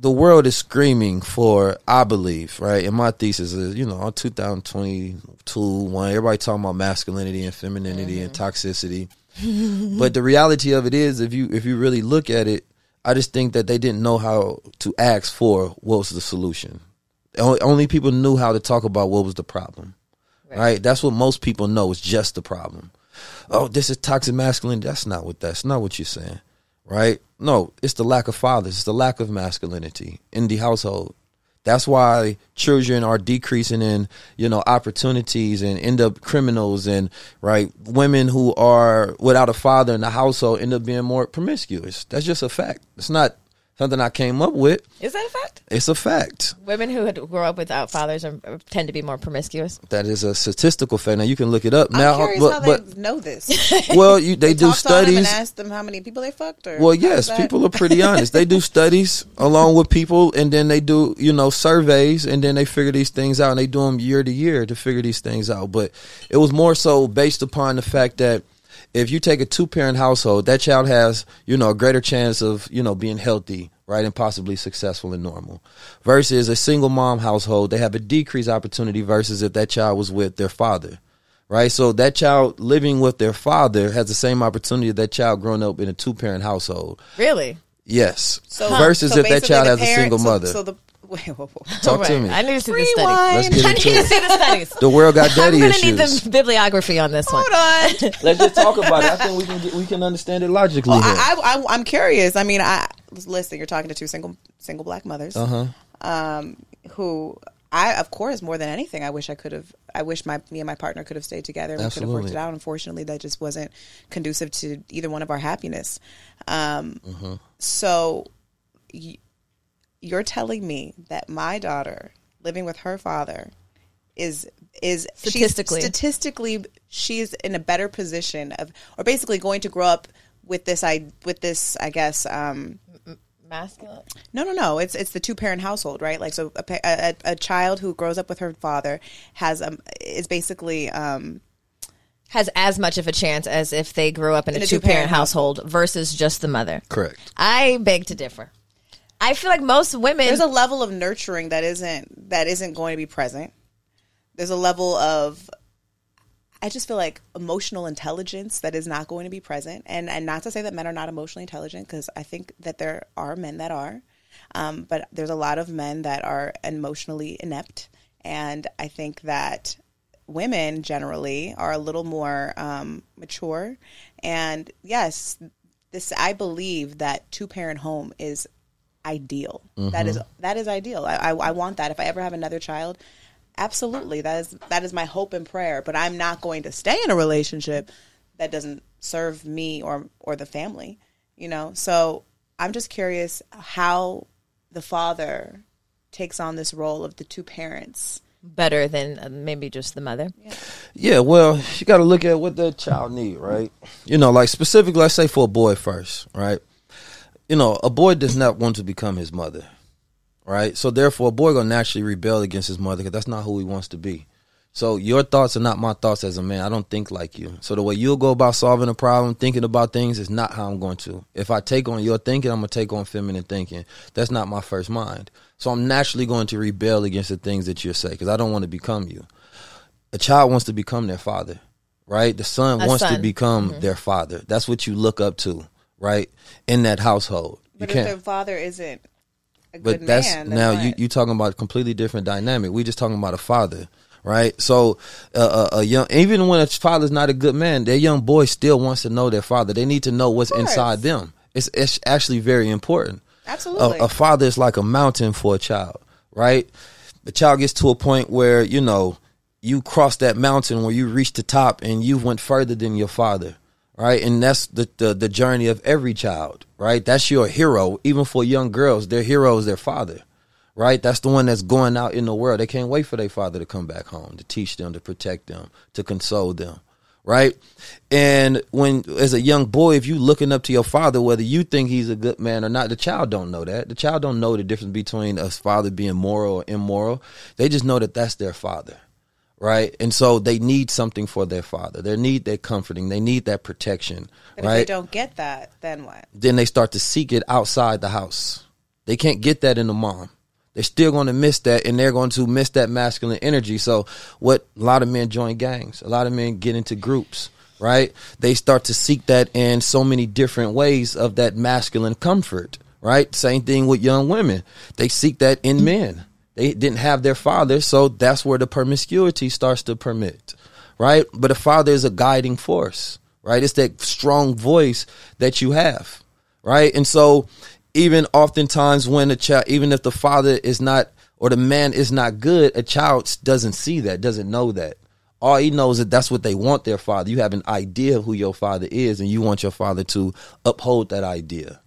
the world is screaming for, I believe, right? And my thesis is, you know, 2022, one, everybody talking about masculinity and femininity and mm-hmm. toxicity. but the reality of it is, if you if you really look at it, I just think that they didn't know how to ask for what was the solution. Only, only people knew how to talk about what was the problem. Right. That's what most people know is just the problem. Oh, this is toxic masculinity. That's not what that's not what you're saying. Right? No, it's the lack of fathers. It's the lack of masculinity in the household. That's why children are decreasing in, you know, opportunities and end up criminals and right women who are without a father in the household end up being more promiscuous. That's just a fact. It's not something I came up with. Is that a fact? It's a fact. Women who had grow up without fathers are, uh, tend to be more promiscuous. That is a statistical fact. Now you can look it up. I'm now, curious but, how but they know this. well, you, they, do talked to them studies. and asked them how many people they fucked. Or Well, yes, people are pretty honest. They do studies along with people, and then they do, you know, surveys, and then they figure these things out, and they do them year to year to figure these things out. But it was more so based upon the fact that if you take a two parent household, that child has, you know, a greater chance of, you know, being healthy, right, and possibly successful and normal. Versus a single mom household, they have a decreased opportunity versus if that child was with their father right? So that child living with their father has the same opportunity as that child growing up in a two parent household. Really? Yes. So, Versus so if that child has a single so- mother. So the wait, whoa, whoa. Talk to me. I need to see the Rewind. studies. Let's get I into need to it. see the studies. The world got I'm daddy gonna issues. need the bibliography on this one. Hold on. Let's just talk about it. I think we can get, we can understand it logically. Well, here. I, I, I'm curious. I mean, I listen. You're talking to two single single black mothers, uh-huh. um, who I, of course, more than anything, I wish I could have. I wish my me and my partner could have stayed together. We could have worked it out. Unfortunately, that just wasn't conducive to either one of our happiness. Um, Mm-hmm. So, y- you're telling me that my daughter living with her father is is Statistically. statistically she's in a better position of or basically going to grow up with this i with this i guess um Masculine. no no no it's it's the two parent household right like so a, a, a child who grows up with her father has um is basically um Has as much of a chance as if they grew up in, In a a two two-parent parent household versus just the mother. Correct. I beg to differ. I feel like most women. there's a level of nurturing that isn't that isn't going to be present. There's a level of I, just feel like emotional intelligence that is not going to be present, and and not to say that men are not emotionally intelligent, because I think that there are men that are, um, but there's a lot of men that are emotionally inept, and I think that women generally are a little more um, mature, and yes, this I believe that two parent home is ideal. That is that is ideal. I, I I want that. If I ever have another child, absolutely that is that is my hope and prayer. But I'm not going to stay in a relationship that doesn't serve me or or the family. You know. So I'm just curious how the father takes on this role of the two parents. Better than uh, maybe just the mother. Yeah, well, you got to look at what the child need, right? You know, like specifically, let's say for a boy first, right? You know, a boy does not want to become his mother, right? So therefore, a boy gonna naturally rebel against his mother because that's not who he wants to be. So your thoughts are not my thoughts as a man. I don't think like you. So the way you'll go about solving a problem, thinking about things, is not how I'm going to. If I take on your thinking, I'm gonna take on feminine thinking. That's not my first mind. So I'm naturally going to rebel against the things that you say because I don't want to become you. A child wants to become their father, right? The son A wants to son. become mm-hmm. their father. That's what you look up to, right? In that household, you But if can't. their father isn't a But good that's man, now what? you you talking about a completely different dynamic. We just talking about a father, right? So uh, a, a young even when a father's not a good man, their young boy still wants to know their father. They need to know what's inside them. It's it's actually very important. absolutely. A, a father is like a mountain for a child, right? The child gets to a point where you know you cross that mountain where you reach the top and you went further than your father, right? And that's the, the the journey of every child, right? That's your hero. Even for young girls, their hero is their father, right? That's the one that's going out in the world. They can't wait for their father to come back home to teach them, to protect them, to console them, right? And when as a young boy, if you looking up to your father, whether you think he's a good man or not, the child don't know that. The child don't know the difference between a father being moral or immoral. They just know that that's their father, right? And so they need something for their father. They need that comforting. They need that protection, but if right? they don't get that, then what? then they start to seek it outside the house. They can't get that in the mom. They're still going to miss that, and they're going to miss that masculine energy. So, what a lot of men join gangs, a lot of men get into groups, right? They start to seek that in so many different ways of that masculine comfort, right? Same thing with young women. They seek that in men. They didn't have their father, so that's where the promiscuity starts to permit, right? But a father is a guiding force, right? It's that strong voice that you have, right? And so, even oftentimes when a child, even if the father is not or the man is not good, a child doesn't see that, doesn't know that. All he knows is that that's what they want their father. You have an idea of who your father is, and you want your father to uphold that idea,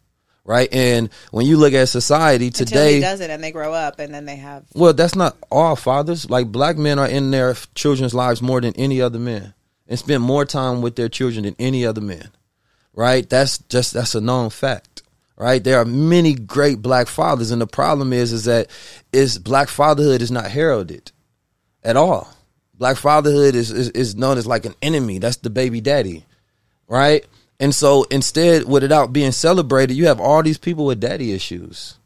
right? And when you look at society Until today, he does it and they grow up and then they have well, that's not all fathers. Like black men are in their children's lives more than any other men, and spend more time with their children than any other man. Right? That's just that's a known fact. Right? There are many great black fathers, and the problem is, is that is black fatherhood is not heralded at all. Black fatherhood is, is is known as like an enemy. That's the baby daddy, right? And so instead, without being celebrated, you have all these people with daddy issues.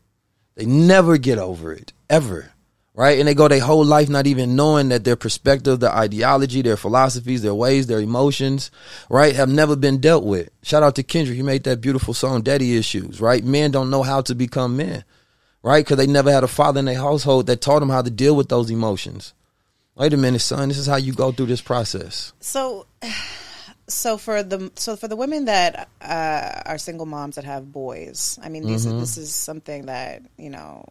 They never get over it, ever. Right? And they go their whole life not even knowing that their perspective, their ideology, their philosophies, their ways, their emotions, right, have never been dealt with. Shout out to Kendrick. He made that beautiful song, Daddy Issues, right? Men don't know how to become men, right? Because they never had a father in their household that taught them how to deal with those emotions. Wait a minute, son. This is how you go through this process. so so for the so for the women that uh, are single moms that have boys i mean these, Mm-hmm. this is something that you know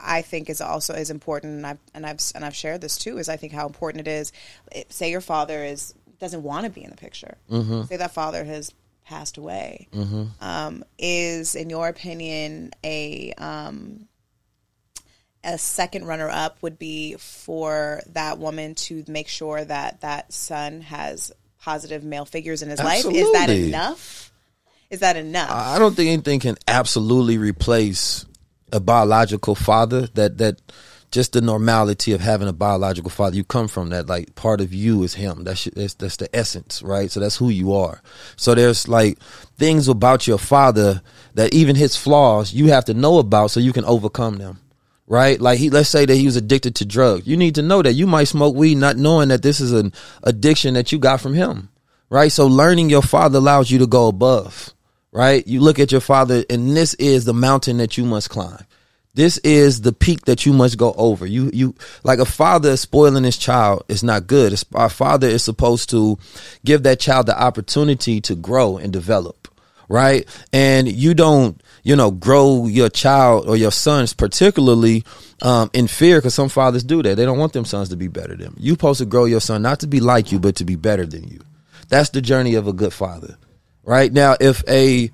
I think is also is important, and I've and I've and I've shared this too. Is I think how important it is. It, say your father is doesn't want to be in the picture. Mm-hmm. Say that father has passed away. Um, is in your opinion a um, a second runner up would be for that woman to make sure that that son has positive male figures in his life. Is that enough? Is that enough? I don't think anything can absolutely replace a biological father. That that just the normality of having a biological father. You come from that. Like part of you is him. That's that's, that's the essence, right? So that's who you are. So there's like things about your father that even his flaws you have to know about so you can overcome them. Right? Like he, let's say that he was addicted to drugs. You need to know that you might smoke weed not knowing that this is an addiction that you got from him, right? So learning your father allows you to go above, right? You look at your father and this is the mountain that you must climb. This is the peak that you must go over. You, you, like a father spoiling his child is not good. It's, our father is supposed to give that child the opportunity to grow and develop, right? And you don't, you know, grow your child or your sons particularly um, in fear because some fathers do that. They don't want them sons to be better than them. You're supposed to grow your son not to be like you, but to be better than you. That's the journey of a good father, right? Now, if a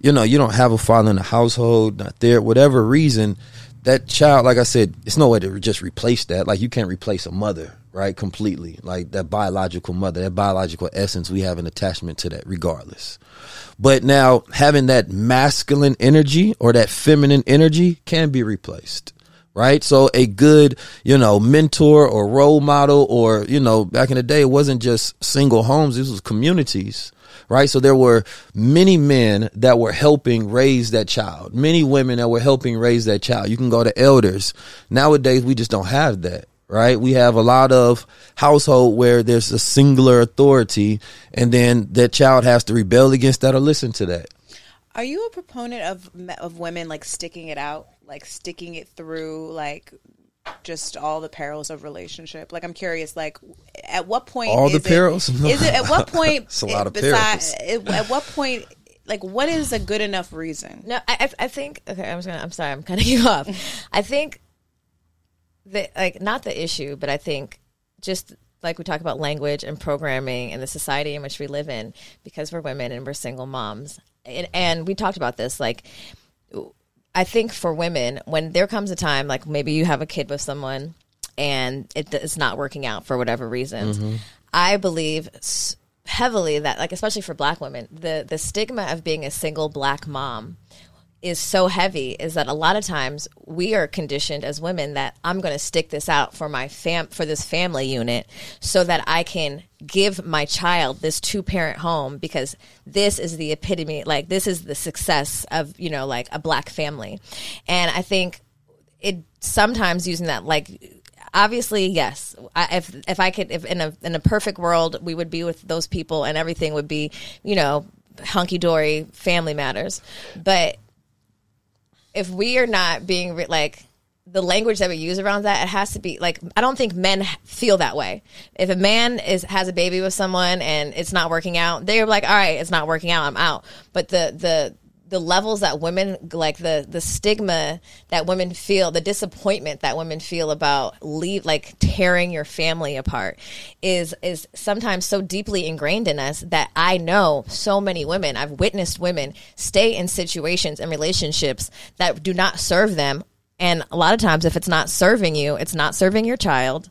you know, you don't have a father in the household, not there, whatever reason, that child, like I said, it's no way to just replace that. Like you can't replace a mother, right? Completely. Like that biological mother, that biological essence, we have an attachment to that regardless. But now having that masculine energy or that feminine energy can be replaced right? So a good, you know, mentor or role model or, you know, back in the day, it wasn't just single homes. This was communities right? So there were many men that were helping raise that child, many women that were helping raise that child. You can go to elders. Nowadays, we just don't have that right? We have a lot of household where there's a singular authority, and then that child has to rebel against that or listen to that. Are you a proponent of of women like sticking it out, like sticking it through, like just all the perils of relationship. Like I'm curious, like at what point all the it, perils is it at what point it's a lot of besides, perils. At what point like what is a good enough reason? No, I I think okay, I'm just gonna I'm sorry, I'm cutting you off. I think that like not the issue, but I think just like we talk about language and programming and the society in which we live in because we're women and we're single moms. And, and we talked about this like I think for women, when there comes a time, like maybe you have a kid with someone and it, it's not working out for whatever reasons, mm-hmm. I believe heavily that, like, especially for black women, the, the stigma of being a single black mom is so heavy is that a lot of times we are conditioned as women that I'm going to stick this out for my fam for this family unit so that I can give my child this two parent home because this is the epitome like this is the success of you know like a black family. And I think it sometimes using that like obviously yes I, if if i could if in a in a perfect world we would be with those people and everything would be you know hunky dory family matters. But if we are not being re- like the language that we use around that it has to be like i don't think men feel that way. If a man is has a baby with someone and it's not working out they're like all right it's not working out i'm out. But the the the levels that women like the the stigma that women feel the disappointment that women feel about leave like tearing your family apart is is sometimes so deeply ingrained in us that I know so many women I've witnessed women stay in situations and relationships that do not serve them. And a lot of times if it's not serving you it's not serving your child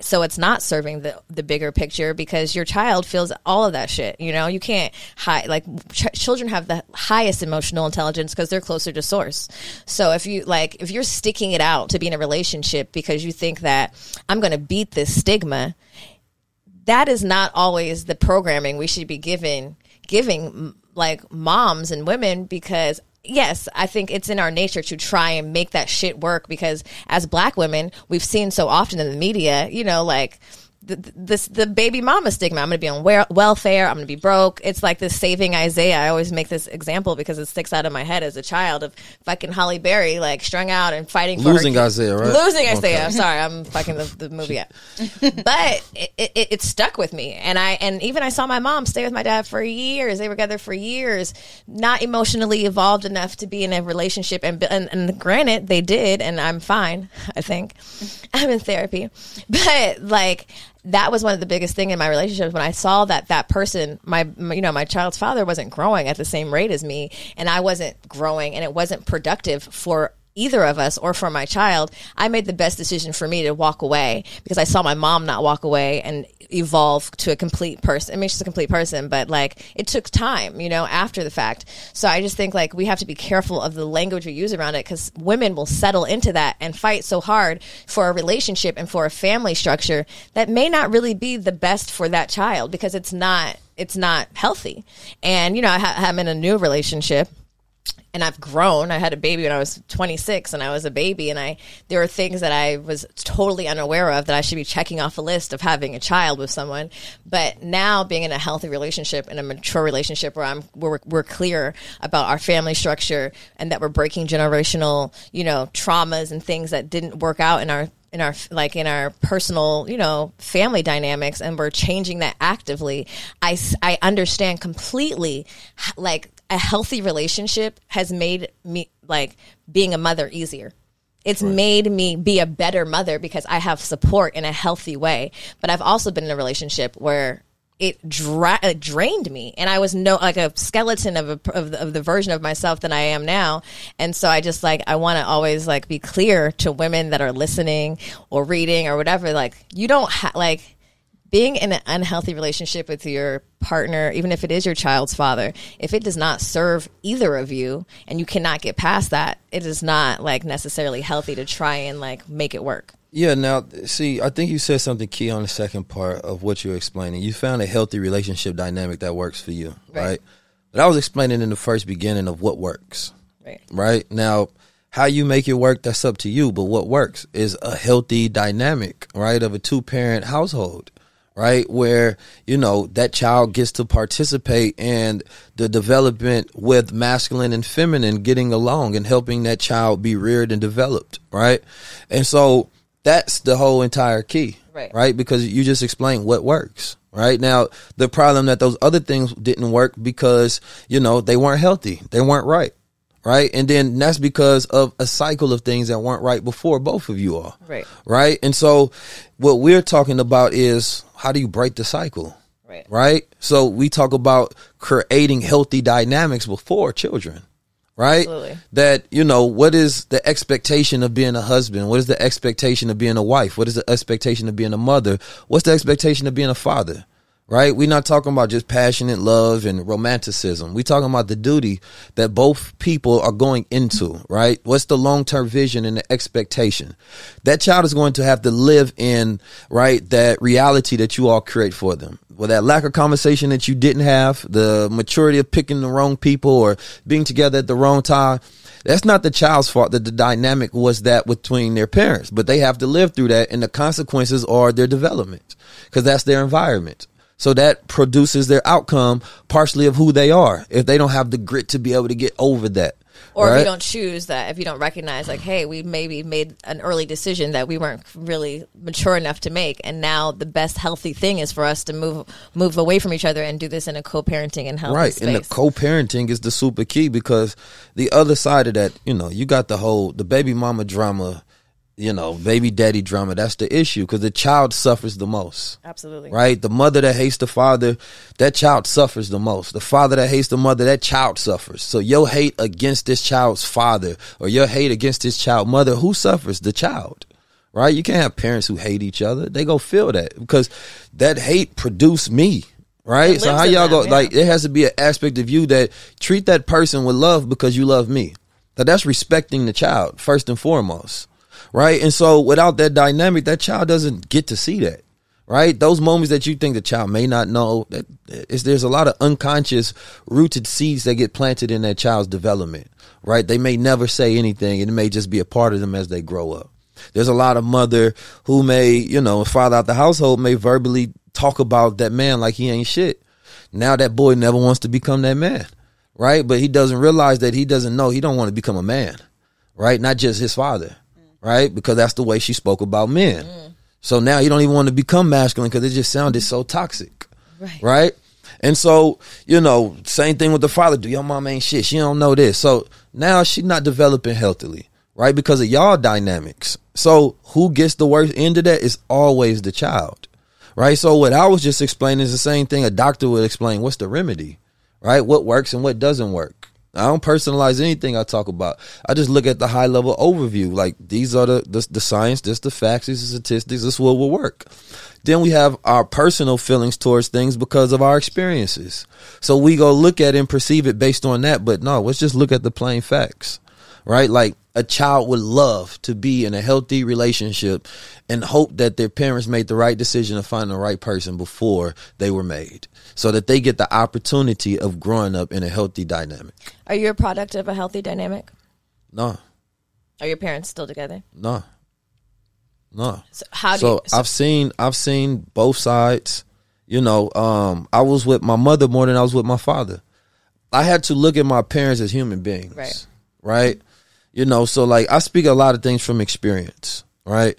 so it's not serving the the bigger picture because your child feels all of that shit you know? You can't hide like ch- children have the highest emotional intelligence because they're closer to source. So if you like if you're sticking it out to be in a relationship because you think that i'm going to beat this stigma that is not always the programming we should be giving giving like moms and women because yes, I think it's in our nature to try and make that shit work because as black women, we've seen so often in the media, you know, like the, this the baby mama stigma. I'm going to be on welfare. I'm going to be broke. It's like this saving Isaiah. I always make this example because it sticks out of my head as a child of fucking Halle Berry like strung out and fighting for losing Isaiah, right? Losing Isaiah. Okay. Sorry, I'm fucking the, the movie up. but it, it, it, stuck with me, and I and even I saw my mom stay with my dad for years. They were together for years, not emotionally evolved enough to be in a relationship. And and, and granted, they did, and I'm fine. I think I'm in therapy, but like that was one of the biggest thing in my relationships when I saw that that person, my, you know, my child's father wasn't growing at the same rate as me, and I wasn't growing, and it wasn't productive for either of us or for my child, I made the best decision for me to walk away because I saw my mom not walk away and evolve to a complete person. I mean, she's a complete person, but like it took time, you know, after the fact. So I just think like we have to be careful of the language we use around it because women will settle into that and fight so hard for a relationship and for a family structure that may not really be the best for that child because it's not it's not healthy. And you know, I ha- I'm in a new relationship and I've grown. I had a baby when I was 26 and I was a baby and I there were things that I was totally unaware of that I should be checking off a list of having a child with someone. But now being in a healthy relationship and a mature relationship where I'm we're, we're clear about our family structure and that we're breaking generational, you know, traumas and things that didn't work out in our in our like in our personal you know family dynamics and we're changing that actively i i understand completely like a healthy relationship has made me like being a mother easier. It's right. made me be a better mother because I have support in a healthy way. But I've also been in a relationship where it, dra- it drained me, and I was no like a skeleton of a, of the, of the version of myself than I am now. And so I just like I want to always like be clear to women that are listening or reading or whatever. Like you don't have like being in an unhealthy relationship with your partner, even if it is your child's father, if it does not serve either of you and you cannot get past that, it is not like necessarily healthy to try and like make it work. Yeah, now see, I think you said something key on the second part of what you're explaining. You found a healthy relationship dynamic that works for you, right? right? But I was explaining in the first beginning of what works. Right. Right? Now, how you make it work, that's up to you, but what works is a healthy dynamic, right, of a two-parent household right? Where, you know, that child gets to participate in the development with masculine and feminine getting along and helping that child be reared and developed, right? And so that's the whole entire key, right? right? Because you just explained what works. Right now, the problem that those other things didn't work because, you know, they weren't healthy. They weren't right right? And then that's because of a cycle of things that weren't right before both of you are. Right. Right? And so what we're talking about is how do you break the cycle? Right. Right? So we talk about creating healthy dynamics before children. Right? Absolutely. That, you know, what is the expectation of being a husband? What is the expectation of being a wife? What is the expectation of being a mother? What's the expectation of being a father? Right? We're not talking about just passionate love and romanticism. We're talking about the duty that both people are going into, right? What's the long term vision and the expectation? That child is going to have to live in, right, that reality that you all create for them. Well, that lack of conversation that you didn't have, the maturity of picking the wrong people or being together at the wrong time. That's not the child's fault that the dynamic was that between their parents, but they have to live through that and the consequences are their development because that's their environment. So that produces their outcome partially of who they are. If they don't have the grit to be able to get over that. Or right? if you don't choose that, if you don't recognize, like, hey, we maybe made an early decision that we weren't really mature enough to make, and now the best healthy thing is for us to move move away from each other and do this in a co-parenting and healthy right. Space. And the co-parenting is the super key because the other side of that, you know, you got the whole the baby mama drama you know, baby daddy drama. That's the issue because the child suffers the most. Absolutely. Right? The mother that hates the father, that child suffers the most. The father that hates the mother, that child suffers. So your hate against this child's father or your hate against this child mother, who suffers? The child. Right? You can't have parents who hate each other. They go feel that because that hate produced me. Right? So how y'all go yeah. like it has to be an aspect of you that treat that person with love because you love me. Now that's respecting the child first and foremost right? And so without that dynamic, that child doesn't get to see that, right? Those moments that you think the child may not know, that is there's a lot of unconscious rooted seeds that get planted in that child's development, right? They may never say anything, and it may just be a part of them as they grow up. There's a lot of mother who may, you know, father out the household may verbally talk about that man like he ain't shit. Now that boy never wants to become that man, right? But he doesn't realize that he doesn't know he don't want to become a man, right? Not just his father right? Because that's the way she spoke about men. Mm. So now you don't even want to become masculine because it just sounded so toxic, right. right? And so, you know, same thing with the father. Do your mom ain't shit. She don't know this. So now she's not developing healthily, right? Because of y'all dynamics. So who gets the worst end of that is always the child, right? So what I was just explaining is the same thing a doctor would explain. What's the remedy, right? What works and what doesn't work. I don't personalize anything I talk about. I just look at the high level overview. Like these are the the, the science, this the facts, these the statistics. This what will work. Then we have our personal feelings towards things because of our experiences. So we go look at and perceive it based on that. But no, let's just look at the plain facts, right? Like a child would love to be in a healthy relationship and hope that their parents made the right decision to find the right person before they were made so that they get the opportunity of growing up in a healthy dynamic. Are you a product of a healthy dynamic? No, Are your parents still together? no, no. So how do so you? So, I've seen I've seen both sides. You know, um, I was with my mother more than I was with my father. I had to look at my parents as human beings. Right. Right. You know, so like I speak a lot of things from experience, right?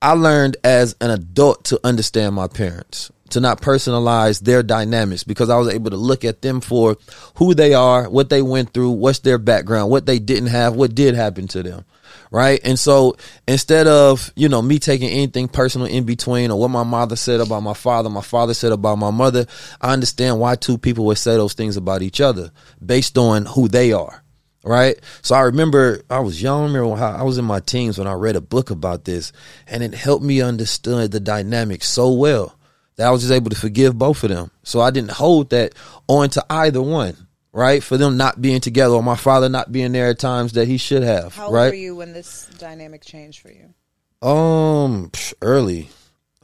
I learned as an adult to understand my parents, to not personalize their dynamics because I was able to look at them for who they are, what they went through, what's their background, what they didn't have, what did happen to them. Right. And so instead of, you know, me taking anything personal in between or what my mother said about my father, my father said about my mother, I understand why two people would say those things about each other based on who they are right? So I remember I was young. I remember how I was in my teens when I read a book about this, and it helped me understand the dynamic so well that I was just able to forgive both of them. So I didn't hold that on to either one, right? For them not being together or my father not being there at times that he should have, How old right? were you when this dynamic changed for you? Um, early.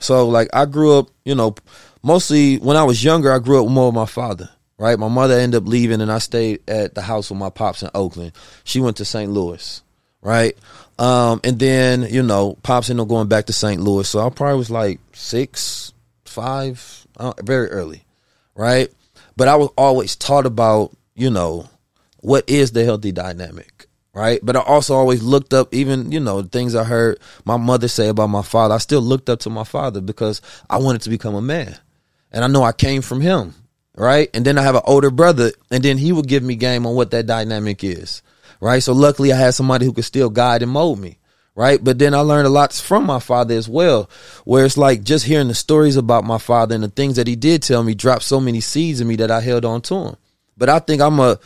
So like I grew up, you know, mostly when I was younger, I grew up more with my father. Right, my mother ended up leaving, and I stayed at the house with my pops in Oakland. She went to St. Louis, right? Um, and then you know, pops ended up going back to St. Louis. So I probably was like six, five, uh, very early, right? But I was always taught about you know what is the healthy dynamic, right? But I also always looked up, even you know, things I heard my mother say about my father. I still looked up to my father because I wanted to become a man, and I know I came from him, right? And then I have an older brother, and then he would give me game on what that dynamic is, right? So luckily, I had somebody who could still guide and mold me. Right. But then I learned a lot from my father as well, where it's like just hearing the stories about my father and the things that he did tell me dropped so many seeds in me that I held on to him. But I think I'm a,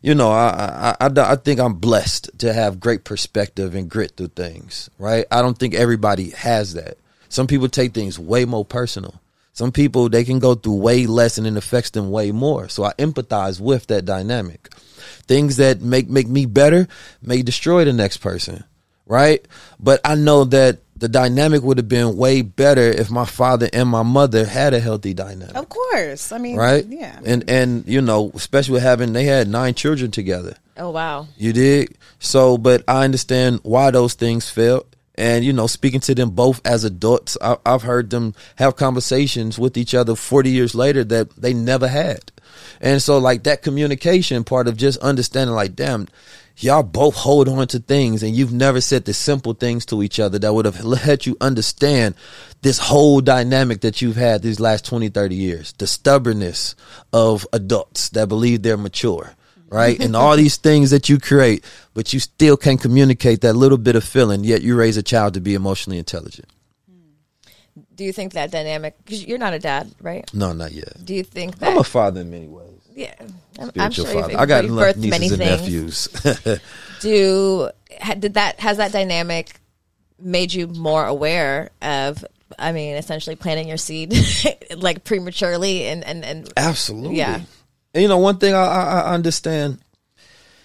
you know, I, I, I, I think I'm blessed to have great perspective and grit through things, right? I don't think everybody has that. Some people take things way more personal. Some people, they can go through way less and it affects them way more. So I empathize with that dynamic. Things that make, make me better may destroy the next person, right? But I know that the dynamic would have been way better if my father and my mother had a healthy dynamic Of course. I mean, right? Yeah. And and you know, especially with having they had nine children together. oh wow. You did so, but I understand why those things failed. And you know, speaking to them both as adults, I, I've heard them have conversations with each other forty years later that they never had. And so, like that communication part of just understanding, like, damn, y'all both hold on to things and you've never said the simple things to each other that would have let you understand this whole dynamic that you've had these last 20 30 years. The stubbornness of adults that believe they're mature right? And all these things that you create but you still can't communicate that little bit of feeling yet you raise a child to be emotionally intelligent. Hmm. Do you think that dynamic? Because you're not a dad, right? no not yet. Do you think that i'm a father in many ways yeah, I'm, I'm sure father i got birthed many nieces and things. nephews Do did that has that dynamic made you more aware of? I mean, essentially planting your seed like prematurely and and and Absolutely. Yeah. And, you know, one thing I, I, I understand,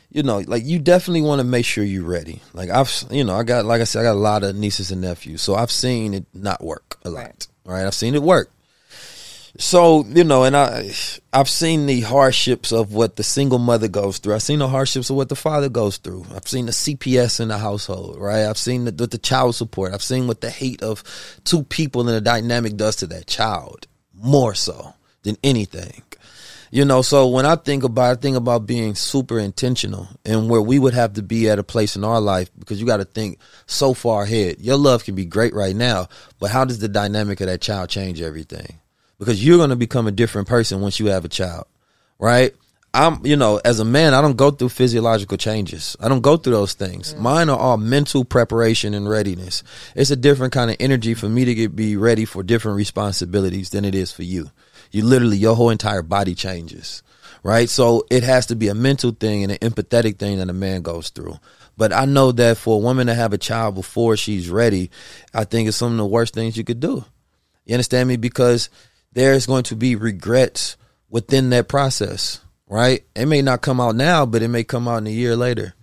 you know, like you definitely want to make sure you're ready. Like I've, you know, I got, like I said, I got a lot of nieces and nephews, so I've seen it not work a lot. Right. Right. I've seen it work. So you know, and I, I've seen the hardships of what the single mother goes through. I've seen the hardships of what the father goes through. I've seen the CPS in the household, right? I've seen the, the, the child support. I've seen what the hate of two people in a dynamic does to that child, more so than anything. You know, so when I think about, I think about being super intentional and where we would have to be at a place in our life because you got to think so far ahead. Your love can be great right now, but how does the dynamic of that child change everything? Because you're going to become a different person once you have a child, right? I'm, you know, as a man, I don't go through physiological changes. I don't go through those things. Mine are all mental preparation and readiness. It's a different kind of energy for me to get be ready for different responsibilities than it is for you. You literally, your whole entire body changes, right? So it has to be a mental thing and an empathetic thing that a man goes through. But I know that for a woman to have a child before she's ready, I think it's some of the worst things you could do. You understand me? Because there's going to be regrets within that process, right? It may not come out now, but it may come out in a year later.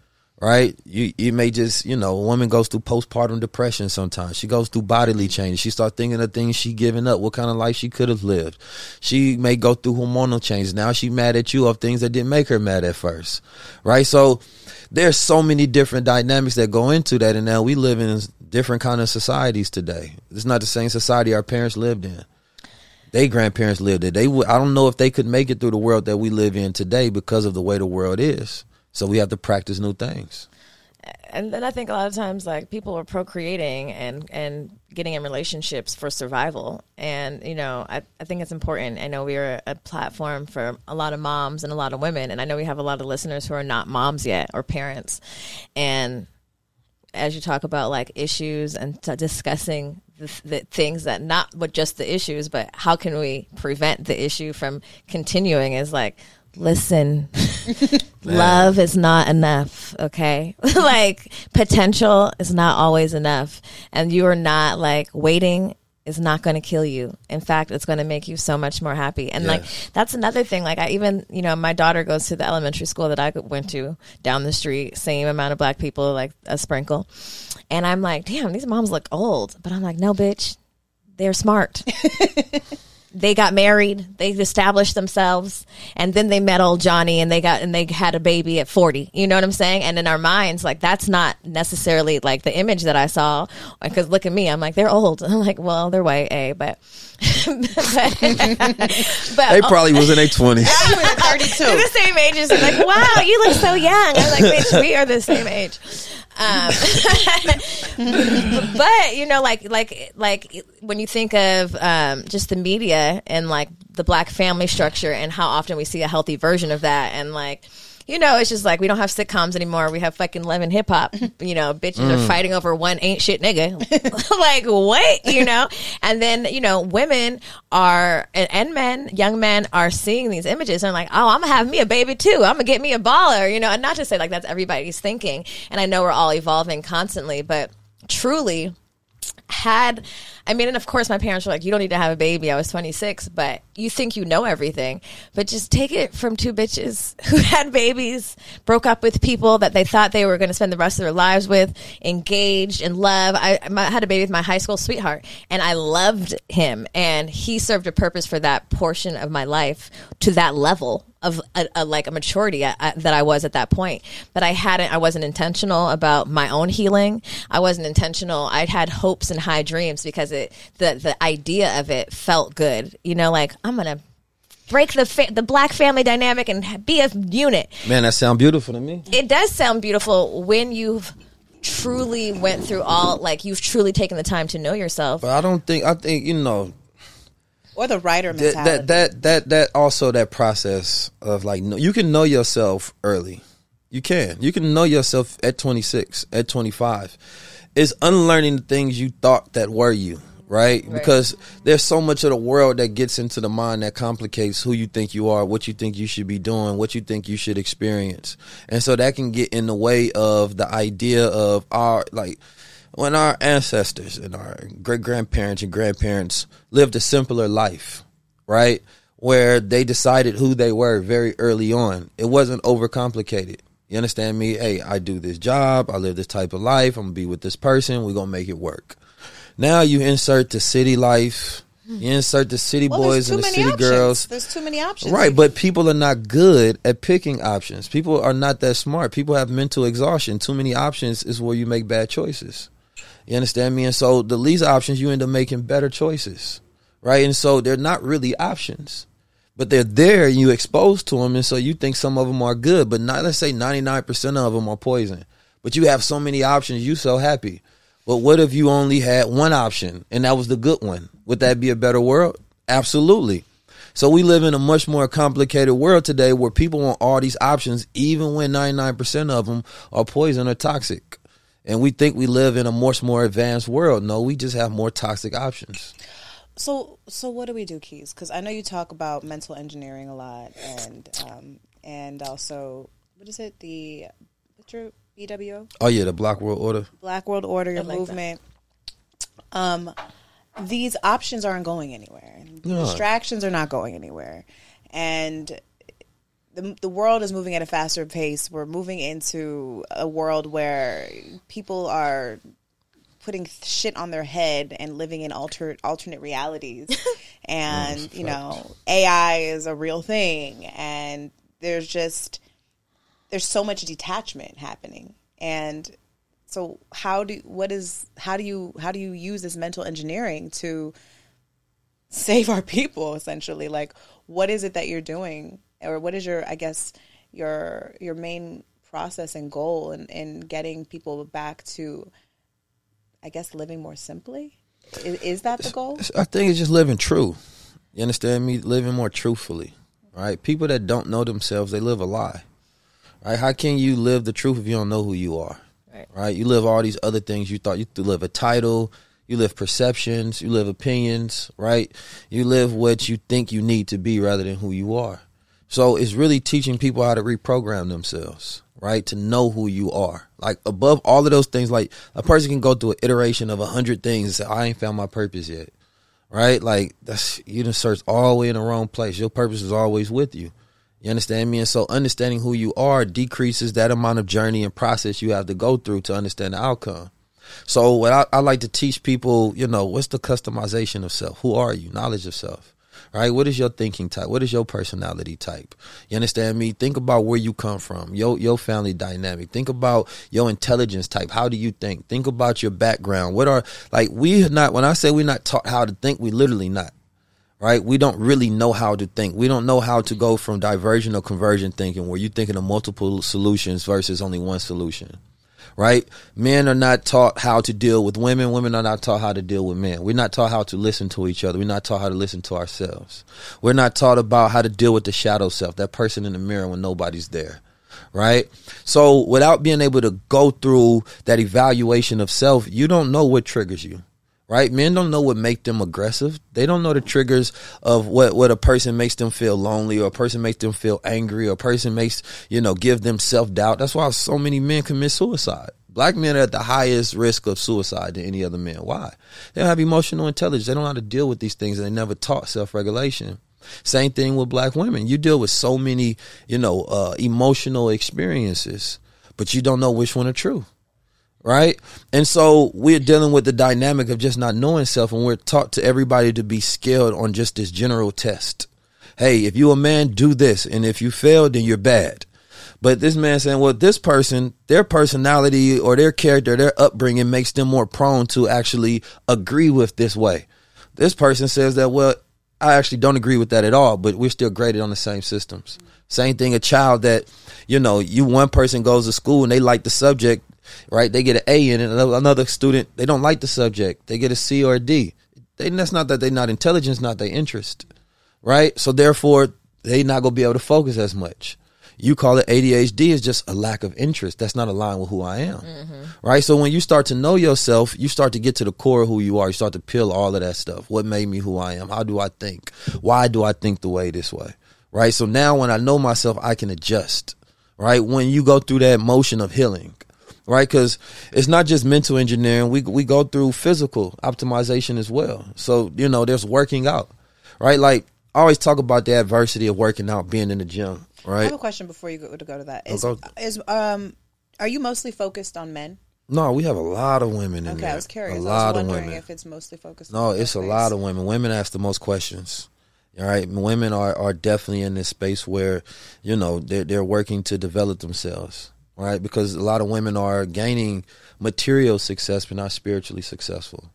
right? You you may just you know a woman goes through postpartum depression sometimes. She goes through bodily changes. She starts thinking of things she given up, what kind of life she could have lived. She may go through hormonal changes. Now she mad at you of things that didn't make her mad at first, right? So there's so many different dynamics that go into that, and now we live in different kind of societies today. It's not the same society our parents lived in. They grandparents lived it. They would. I don't know if they could make it through the world that we live in today because of the way the world is. So we have to practice new things. and then I think a lot of times like people are procreating and and getting in relationships for survival. And you know, I, I think it's important. I know we are a platform for a lot of moms and a lot of women, and I know we have a lot of listeners who are not moms yet or parents. And as you talk about like issues and t- discussing the, the things that not what just the issues, but how can we prevent the issue from continuing? Is like listen love is not enough okay? Like potential is not always enough. And you are not like waiting is not going to kill you. In fact it's going to make you so much more happy. And like that's another thing. Like i even you know my daughter goes to the elementary school that i went to down the street same amount of black people like a sprinkle and i'm like damn these moms look old but i'm like no bitch they're smart they got married, they established themselves, and then they met old Johnny and they got and they had a baby at 40. You know what I'm saying? And in our minds, like that's not necessarily like the image that I saw. Because look at me, I'm like, they're old. I'm like, well, they're white, A, but but, but They probably was in their twenties. Thirty they're the same age as like, wow, you look so young. I'm like, bitch, we are the same age. Um, but you know, like like like when you think of um, just the media and like the black family structure and how often we see a healthy version of that, and like. You know, it's just like we don't have sitcoms anymore. We have fucking love and hip hop. You know, bitches are mm. fighting over one ain't shit nigga. like what? You know, and then you know, women are and, and men, young men are seeing these images and like, oh, I'm gonna have me a baby too. I'm gonna get me a baller. You know, and not to say like that's everybody's thinking. And I know we're all evolving constantly, but truly had I mean, and of course, my parents were like, "You don't need to have a baby." I was 26, but you think you know everything, but just take it from two bitches who had babies, broke up with people that they thought they were going to spend the rest of their lives with, engaged in love. I, I had a baby with my high school sweetheart, and I loved him, and he served a purpose for that portion of my life to that level of a, a, like a maturity I, I, that I was at that point. But I hadn't, I wasn't intentional about my own healing. I wasn't intentional. I had hopes and high dreams because it, the, the idea of it felt good. You know, like I'm going to break the, fa- the black family dynamic and be a unit. Man, that sound beautiful to me. It does sound beautiful when you've truly went through all, like you've truly taken the time to know yourself. But I don't think I think you know or the writer that mentality. that that that, that also that process of like you can know yourself early. You can. You can know yourself at 26, at 25. It's unlearning the things you thought that were you, right? Because there's so much of the world that gets into the mind that complicates who you think you are, what you think you should be doing, what you think you should experience. And so that can get in the way of the idea of our like when our ancestors and our great grandparents and grandparents lived a simpler life, right? Where they decided who they were very early on. It wasn't overcomplicated. You understand me? Hey, I do this job, I live this type of life, I'm gonna be with this person, we're gonna make it work. Now you insert the city life, you insert the city well, boys and the city options. girls. There's too many options. Right, but people are not good at picking options. People are not that smart. People have mental exhaustion. Too many options is where you make bad choices. You understand me? And so the least options, you end up making better choices, right? And so they're not really options, but they're there and you exposed to them. And so you think some of them are good, but not, let's say 99% of them are poison. But you have so many options, you so happy. But what if you only had one option and that was the good one? Would that be a better world? Absolutely. So we live in a much more complicated world today where people want all these options, even when 99% of them are poison or toxic. And we think we live in a much more advanced world. No, we just have more toxic options. So, so what do we do, Keys? Because I know you talk about mental engineering a lot, and um, and also what is it? The what's your BWO? Oh yeah, the Black World Order. Black World Order, your like that. movement. Um, these options aren't going anywhere. The No. Distractions are not going anywhere, and the, the world is moving at a faster pace. We're moving into a world where people are putting shit on their head and living in alter, alternate realities. and, you know, AI is a real thing. And there's just, there's so much detachment happening. And so how do, what is, how do you, how do you use this mental engineering to save our people essentially? Like, what is it that you're doing? Or what is your, I guess, your, your main process and goal in, in getting people back to, I guess, living more simply? Is, is that the goal? I think it's just living true. You understand me? Living more truthfully, right? People that don't know themselves, they live a lie, right? How can you live the truth if you don't know who you are, Right. right? You live all these other things you thought you live a title, you live perceptions, you live opinions, right? You live what you think you need to be rather than who you are. So it's really teaching people how to reprogram themselves, right? To know who you are. Like above all of those things, like a person can go through an iteration of a hundred things and say, I ain't found my purpose yet. Right? Like that's you done search all the way in the wrong place. Your purpose is always with you. You understand me? And so understanding who you are decreases that amount of journey and process you have to go through to understand the outcome. So what I, I like to teach people, you know, what's the customization of self? Who are you? Knowledge of self. Right? What is your thinking type? What is your personality type? You understand me? Think about where you come from, your your family dynamic. Think about your intelligence type. How do you think? Think about your background. What are like we not when I say we're not taught how to think, we literally not right? We don't really know how to think. We don't know how to go from diversion or conversion thinking, where you're thinking of multiple solutions versus only one solution, right? Men are not taught how to deal with women. Women are not taught how to deal with men. We're not taught how to listen to each other. We're not taught how to listen to ourselves. We're not taught about how to deal with the shadow self, that person in the mirror when nobody's there. Right. So without being able to go through that evaluation of self, you don't know what triggers you right? Men don't know what make them aggressive. They don't know the triggers of what what a person makes them feel lonely, or a person makes them feel angry, or a person makes you know give them self doubt. That's why so many men commit suicide. Black men are at the highest risk of suicide than any other men. Why? They don't have emotional intelligence. They don't know how to deal with these things, and they never taught self regulation. Same thing with black women. You deal with so many, you know, uh, emotional experiences, but you don't know which one are true right? And so we're dealing with the dynamic of just not knowing self, and we're taught to everybody to be skilled on just this general test. Hey, if you a man, do this, and if you fail, then you're bad. But this man saying, well, this person, their personality or their character, their upbringing makes them more prone to actually agree with this way. This person says that, well, I actually don't agree with that at all, but we're still graded on the same systems. Same thing, a child that, you know, you one person goes to school and they like the subject, right? They get an A in it. Another student, they don't like the subject. They get a C or a D. They, that's not that they're not intelligent, it's not their interest, right? So therefore, they not gonna be able to focus as much. You call it ADHD is just a lack of interest. That's not aligned with who I am, mm-hmm. right? So when you start to know yourself, you start to get to the core of who you are. You start to peel all of that stuff. What made me who I am? How do I think? Why do I think the way this way? Right? So now when I know myself, I can adjust. Right? When you go through that motion of healing, right? Because it's not just mental engineering. We we go through physical optimization as well. So you know, there's working out, right? Like I always talk about the adversity of working out, being in the gym, right? I have a question before you go to go to that. Is, go. is um, are you mostly focused on men? No, we have a lot of women in Okay, there. I was curious. A I lot of women. if it's mostly focused. No, it's a lot of women. Women ask the most questions. All right, women are, are definitely in this space where, you know, they're they're working to develop themselves. Right, because a lot of women are gaining material success but not spiritually successful.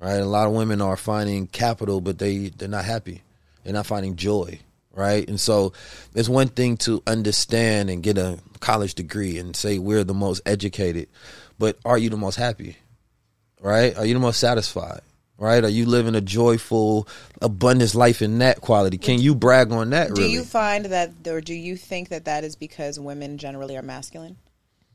Right, a lot of women are finding capital but they they're not happy. They're not finding joy. Right, and so it's one thing to understand and get a college degree and say we're the most educated, but are you the most happy? right? Are you the most satisfied? Right? Are you living a joyful, abundance life in that quality? Can you brag on that? Do really? you find that, or do you think that that is because women generally are masculine,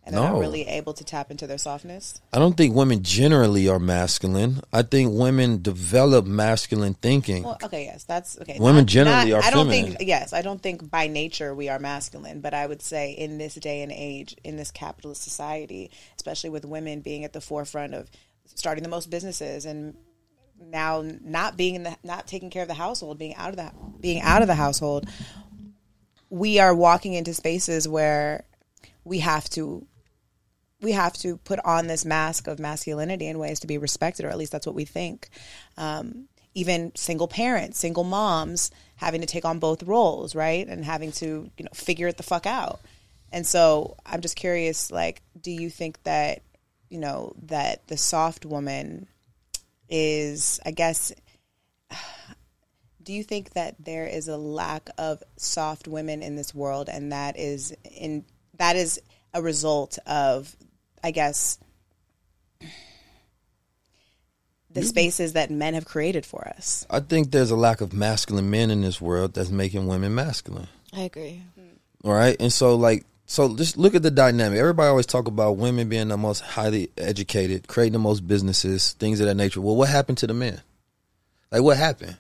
and they're not really able to tap into their softness? I don't think women generally are masculine. I think women develop masculine thinking. Well, okay, yes, that's okay. Women generally are I don't feminine. think. Yes, I don't think by nature we are masculine, but I would say in this day and age, in this capitalist society, especially with women being at the forefront of starting the most businesses and now not being in the not taking care of the household, being out of the being out of the household. we are walking into spaces where we have to we have to put on this mask of masculinity in ways to be respected, or at least that's what we think. Um, even single parents, single moms, having to take on both roles, right, and having to you know figure it the fuck out. And so I'm just curious, like, do you think that you know that the soft woman is, I guess, do you think that there is a lack of soft women in this world, and that is in that is a result of, I guess, the mm-hmm. spaces that men have created for us? I think there's a lack of masculine men in this world that's making women masculine. I agree. Hmm. All right, and so like so just look at the dynamic. Everybody always talk about women being the most highly educated, creating the most businesses, things of that nature. Well, what happened to the men? Like what happened?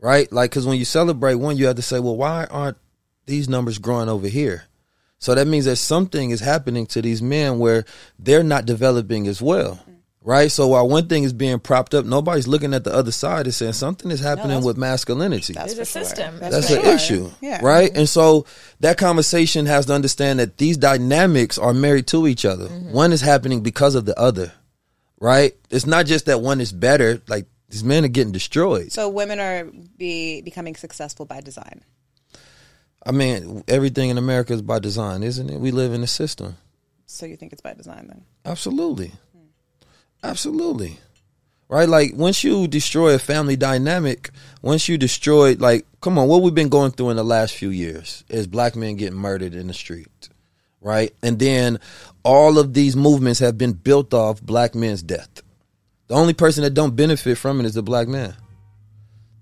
Right? Like cuz when you celebrate one, you have to say, "Well, why aren't these numbers growing over here?" So that means that something is happening to these men where they're not developing as well. Right? So while one thing is being propped up, nobody's looking at the other side and saying something is happening that's- with masculinity. That's There's for a sure. system. That's, That's an sure. issue, Yeah. right? And so that conversation has to understand that these dynamics are married to each other. Mm-hmm. One is happening because of the other, right? It's not just that one is better. Like these men are getting destroyed. So women are be becoming successful by design. I mean, everything in America is by design, isn't it? We live in a system. So you think it's by design then? Absolutely. Absolutely. Right? Like once you destroy a family dynamic, once you destroy like come on, what we've been going through in the last few years is black men getting murdered in the street. Right? And then all of these movements have been built off black men's death. The only person that don't benefit from it is the black man.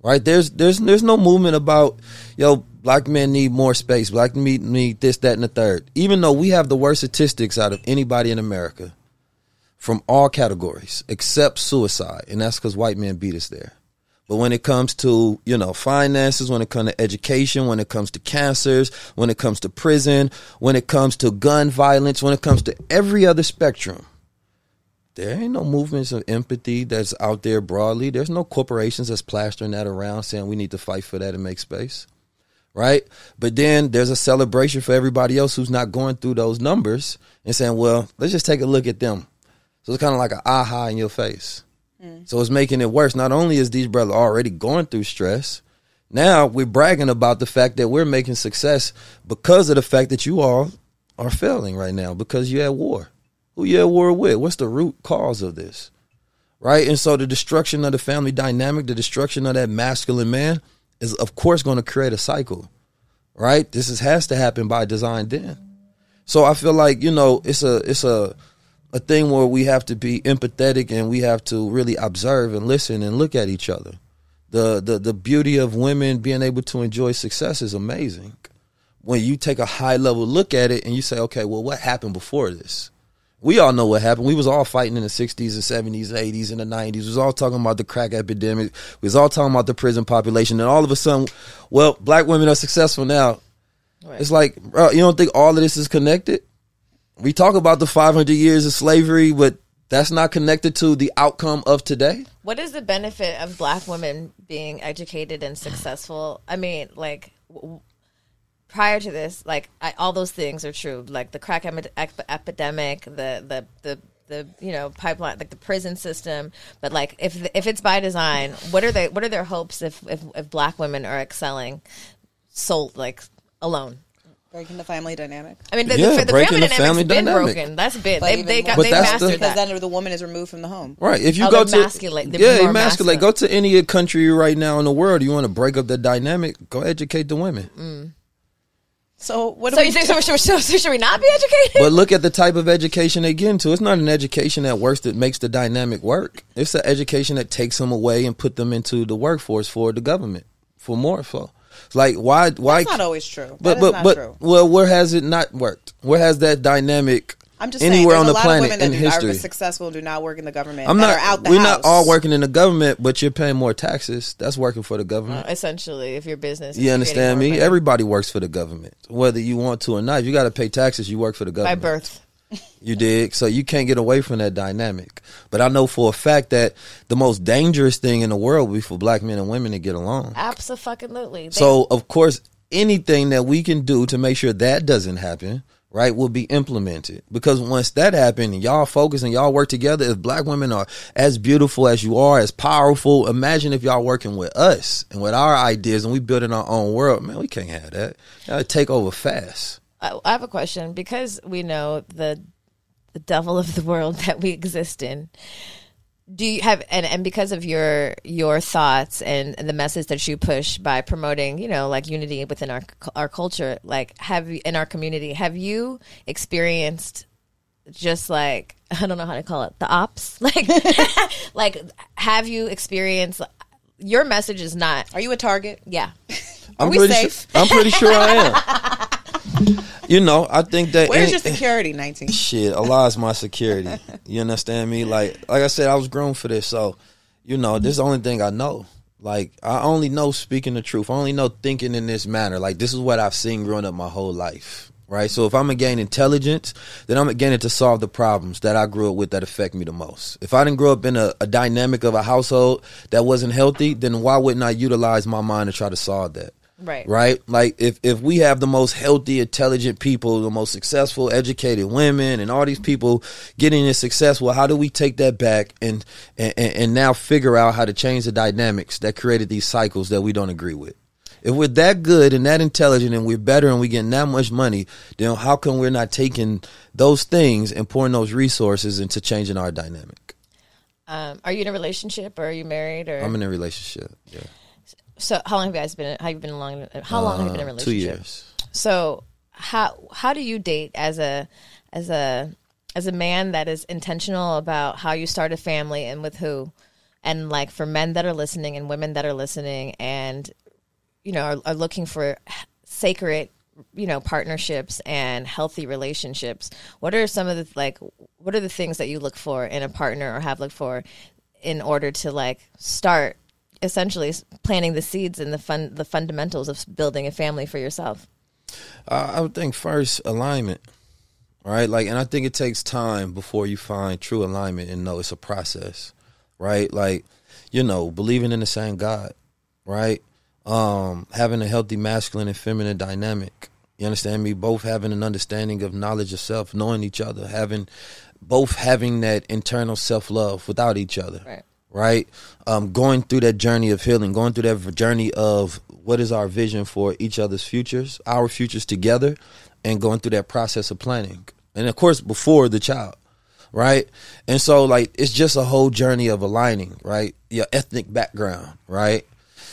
Right? There's there's there's no movement about yo black men need more space. Black men need this, that, and the third. Even though we have the worst statistics out of anybody in America from all categories except suicide, and that's because white men beat us there. But when it comes to you know finances, when it comes to education, when it comes to cancers, when it comes to prison, when it comes to gun violence, when it comes to every other spectrum, there ain't no movements of empathy that's out there broadly. There's no corporations that's plastering that around saying we need to fight for that and make space. Right? But then there's a celebration for everybody else who's not going through those numbers and saying, well, let's just take a look at them. So it's kind of like an aha in your face. Mm. So it's making it worse. Not only is these brothers already going through stress, now we're bragging about the fact that we're making success because of the fact that you all are failing right now because you're at war. Who you at war with? What's the root cause of this? Right? And so the destruction of the family dynamic, the destruction of that masculine man is of course going to create a cycle. Right? This is, has to happen by design then. So I feel like, you know, it's a it's a a thing where we have to be empathetic and we have to really observe and listen and look at each other. The the the beauty of women being able to enjoy success is amazing. When you take a high level look at it and you say, okay, well, what happened before this? We all know what happened. We was all fighting in the 60s and 70s, 80s, and the 90s. We was all talking about the crack epidemic. We was all talking about the prison population. And all of a sudden, well, black women are successful now. Right. It's like, bro, you don't think all of this is connected? We talk about the 500 years of slavery, but that's not connected to the outcome of today. What is the benefit of black women being educated and successful? I mean, like w- prior to this, like I, all those things are true. Like the crack emi- ep- epidemic, the the the the you know pipeline, like the prison system. But like if if it's by design, what are they? What are their hopes if if, if black women are excelling, soul like alone? Breaking the family dynamic. I mean, the, Yeah, the, the breaking family the dynamic's family been dynamic. broken. That's been But they even they got more- they But that's the- mastered Because that. then the woman is removed from the home. Right. If you Oh, go to masculate- yeah, more emasculate. masculine. Go to any country right now in the world. You want to break up the dynamic? Go educate the women. Mm. So what do So we you think so, so, so, so should we not be educated? But look at the type of education they get into. It's not an education that works that makes the dynamic work. It's an education that takes them away and put them into the workforce for the government for more. So, it's like why why? That's not always true. but that but not but true. well, where has it not worked? Where has that dynamic? I'm just anywhere saying, on there's the lot planet of women that in do, history. are successful and do not work in the government. I'm that not. Are out the we're house. not all working in the government, but you're paying more taxes. That's working for the government. Uh, essentially, if your business, is You understand me? money. Everybody works for the government, whether you want to or not. If you got to pay taxes. You work for the government by birth. You dig? So you can't get away from that dynamic. But I know for a fact that the most dangerous thing in the world would be for black men and women to get along. Absolutely. So of course, anything that we can do to make sure that doesn't happen, right, will be implemented. Because once that happens and y'all focus and y'all work together, if black women are as beautiful as you are, as powerful, imagine if y'all working with us and with our ideas and we building our own world. Man, we can't have that. Gotta take over fast. I I have a question because we know the the devil of the world that we exist in. Do you have and, and because of your your thoughts and, and the message that you push by promoting, you know, like unity within our our culture, like have you in our community, have you experienced just like I don't know how to call it, the ops? Like like have you experienced your message is not Are you a target? yeah. I'm we pretty safe? Sure, I'm pretty sure I am. you know, I think that Where's your security, 19? shit, Allah is my security. You understand me? Like like I said, I was grown for this, so you know, this is the only thing I know. Like I only know speaking the truth. I only know thinking in this manner. Like this is what I've seen growing up my whole life. Right? So if I'm gonna gain intelligence, then I'm gonna gain it to solve the problems that I grew up with that affect me the most. If I didn't grow up in a, a dynamic of a household that wasn't healthy, then why wouldn't I utilize my mind to try to solve that? Right. right? Like if if we have the most healthy intelligent people the most successful educated women and all these people getting this successful how do we take that back and and, and now figure out how to change the dynamics that created these cycles that we don't agree with? If we're that good and that intelligent and we're better and we're getting that much money then how come we're not taking those things and pouring those resources into changing our dynamic? Um, are you in a relationship or are you married or? I'm in a relationship yeah so how long have you guys been how you been along how long have you been in a Uh, two years So how how do you date as a as a as a man that is intentional about how you start a family and with who? And like for men that are listening and women that are listening and you know are, are looking for sacred you know partnerships and healthy relationships what are some of the like what are the things that you look for in a partner or have looked for in order to like start essentially planting the seeds and the fun the fundamentals of building a family for yourself I I would think first alignment, right? Like, and I think it takes time before you find true alignment and know it's a process, right? Like, you know, believing in the same God, right? Um, having a healthy masculine and feminine dynamic. You understand me? Both having an understanding of knowledge of self, knowing each other, having both having that internal self love without each other right right? Um, going through that journey of healing, going through that journey of what is our vision for each other's futures, our futures together, and going through that process of planning. And of course, before the child, right? And so, like, it's just a whole journey of aligning, right? Your ethnic background, right?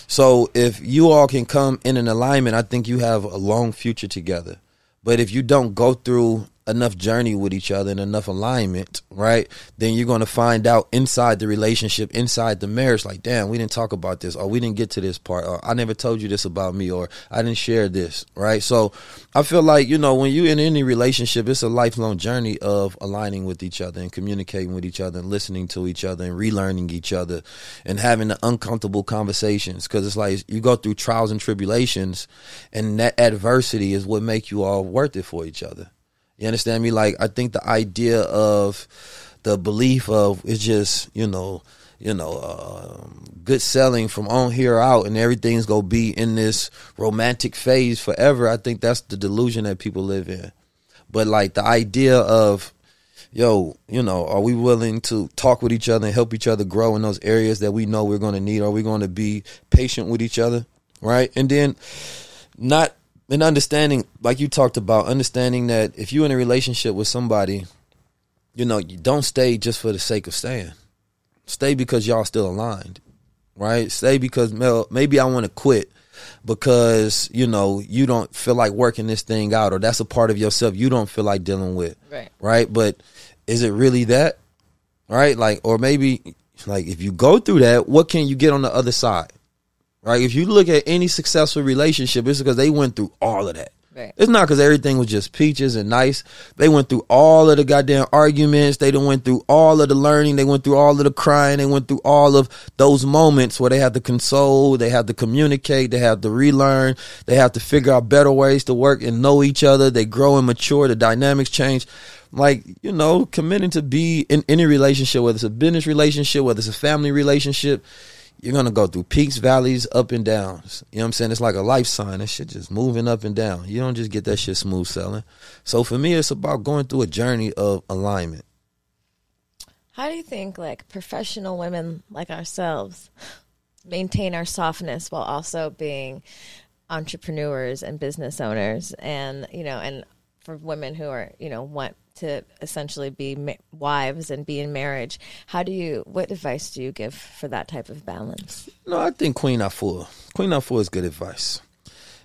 So, if you all can come in an alignment, I think you have a long future together. But if you don't go through enough journey with each other and enough alignment, right? Then you're going to find out inside the relationship, inside the marriage, like, damn, we didn't talk about this, or we didn't get to this part, or I never told you this about me, or I didn't share this, right? So I feel like, you know, when you're in any relationship, it's a lifelong journey of aligning with each other and communicating with each other and listening to each other and relearning each other and having the uncomfortable conversations. Cause it's like you go through trials and tribulations and that adversity is what make you all worth it for each other. You understand me? Like I think the idea of the belief of it's just you know you know um, good selling from on here out and everything's gonna be in this romantic phase forever. I think that's the delusion that people live in. But like the idea of yo, you know, are we willing to talk with each other and help each other grow in those areas that we know we're going to need? Are we going to be patient with each other, right? And then not and understanding, like you talked about, understanding that if you're in a relationship with somebody, you know, you don't stay just for the sake of staying. Stay because y'all still aligned, right? Stay because Mel, maybe I want to quit because you know you don't feel like working this thing out, or that's a part of yourself you don't feel like dealing with, right right? But is it really that, right? Like, or maybe like if you go through that, what can you get on the other side? Right? If you look at any successful relationship, it's because they went through all of that. right It's not because everything was just peaches and nice. They went through all of the goddamn arguments. They done went through all of the learning. They went through all of the crying. They went through all of those moments where they had to console. They had to communicate. They had to relearn. They have to figure out better ways to work and know each other. They grow and mature. The dynamics change. Like, you know, committing to be in any relationship, whether it's a business relationship, whether it's a family relationship, you're gonna go through peaks, valleys, up and downs. You know what I'm saying? It's like a life sign. That shit just moving up and down. You don't just get that shit smooth selling. So for me, it's about going through a journey of alignment. How do you think like professional women like ourselves maintain our softness while also being entrepreneurs and business owners and you know and for women who are you know want to essentially be ma- wives and be in marriage how do you what advice do you give for that type of balance No, I think Queen Afua. Queen Afua is good advice.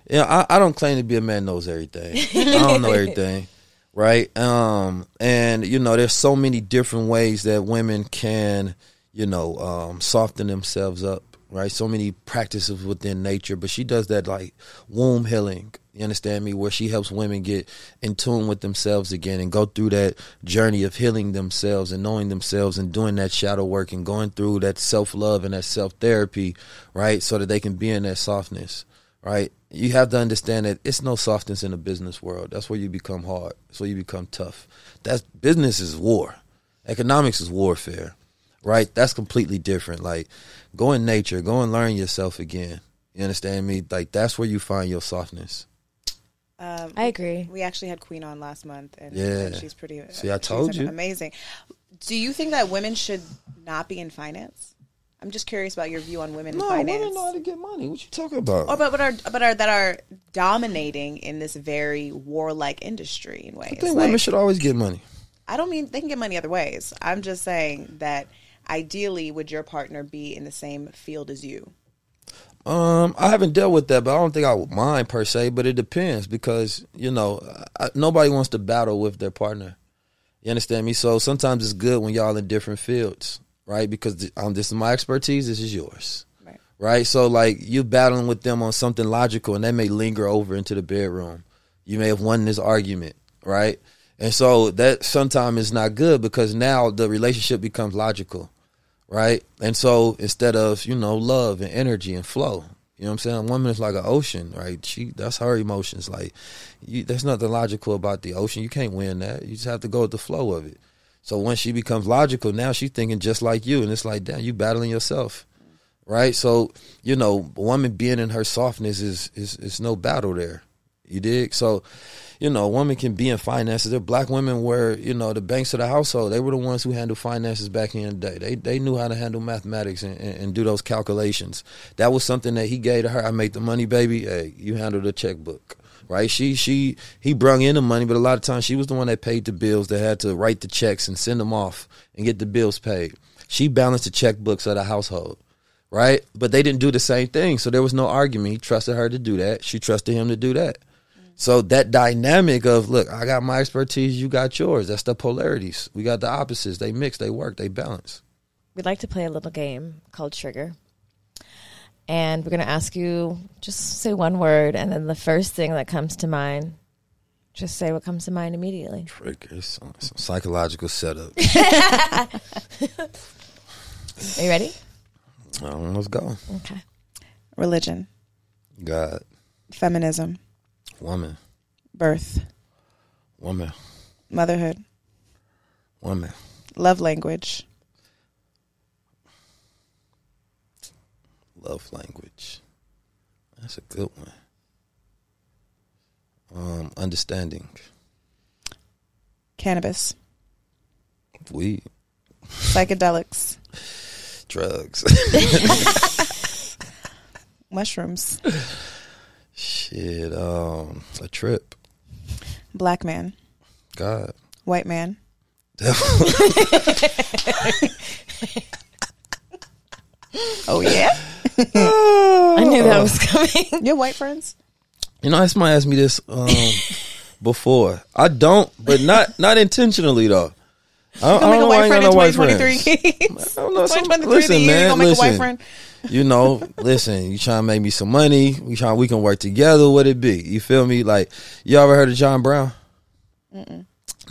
Yeah, I, I don't claim to be a man knows everything. I don't know everything, right? Um, and you know, there's so many different ways that women can, you know, um, soften themselves up, right? So many practices within nature, but she does that like womb healing. You understand me? Where she helps women get in tune with themselves again and go through that journey of healing themselves and knowing themselves and doing that shadow work and going through that self love and that self therapy, right? So that they can be in that softness, right? You have to understand that it's no softness in the business world. That's where you become hard. Where you become tough. That's business is war. Economics is warfare, right? That's completely different. Like go in nature, go and learn yourself again. You understand me? Like that's where you find your softness. Um, i agree we actually had Queen on last month, and, Yeah. she's pretty. See, I told you. amazing. Do you think that women should not be in finance? I'm just curious about your view on women No, in finance. women know how to get money. What you talking about? or but but are but are that are dominating in this very warlike industry in ways. I think Like, women should always get money. I don't mean they can get money other ways. I'm just saying that ideally, would your partner be in the same field as you? Um, I haven't dealt with that, but I don't think I would mind per se. But it depends because you know I, nobody wants to battle with their partner. You understand me? So sometimes it's good when y'all in different fields, right? Because um, this is my expertise. This is yours, Right. right? So like you battling with them on something logical, and they may linger over into the bedroom. You may have won this argument, right? And so that sometimes is not good because now the relationship becomes logical right? And so instead of you know love and energy and flow, you know what I'm saying? A woman is like an ocean, right? She that's her emotions. Like, you, there's nothing logical about the ocean. You can't win that. You just have to go with the flow of it. So once she becomes logical, now she's thinking just like you, and it's like, damn, you battling yourself, right? So you know, a woman being in her softness is is is no battle there. You dig? So, you know, a woman can be in finances. There, black women were, you know, the banks of the household. They were the ones who handled finances back in the day. They they knew how to handle mathematics and, and, and do those calculations. That was something that he gave to her. I make the money, baby. Hey, you handle the checkbook. Right? She she he brung in the money, but a lot of times she was the one that paid the bills. That had to write the checks and send them off and get the bills paid. She balanced the checkbooks of the household right? But they didn't do the same thing, so there was no argument. He trusted her to do that. She trusted him to do that. So that dynamic of look, I got my expertise, you got yours. That's the polarities. We got the opposites. They mix, they work, they balance. we'd like to play a little game called Trigger. And we're going to ask you just say one word, and then the first thing that comes to mind, just say what comes to mind immediately. Triggers, some, some psychological setup. Are you ready? Um, let's go. Okay. Religion, God, feminism, woman, birth, woman, motherhood, woman, love language, love language. That's a good one. Um, understanding, cannabis, weed, psychedelics, drugs. mushrooms, Shit, um, a trip. black man, God. white man, oh yeah, I knew that was coming. your white friends. You know, somebody asked me this um, before. I don't, but not not intentionally though. I, I Gonna make don't know why I white ain't got no white 2023. friends. I don't know. Some, 2023 listen, you man. gonna make a white Listen. friend. You know, listen. You trying to make me some money? We trying. We can work together. What it be? You feel me? Like you ever heard of John Brown?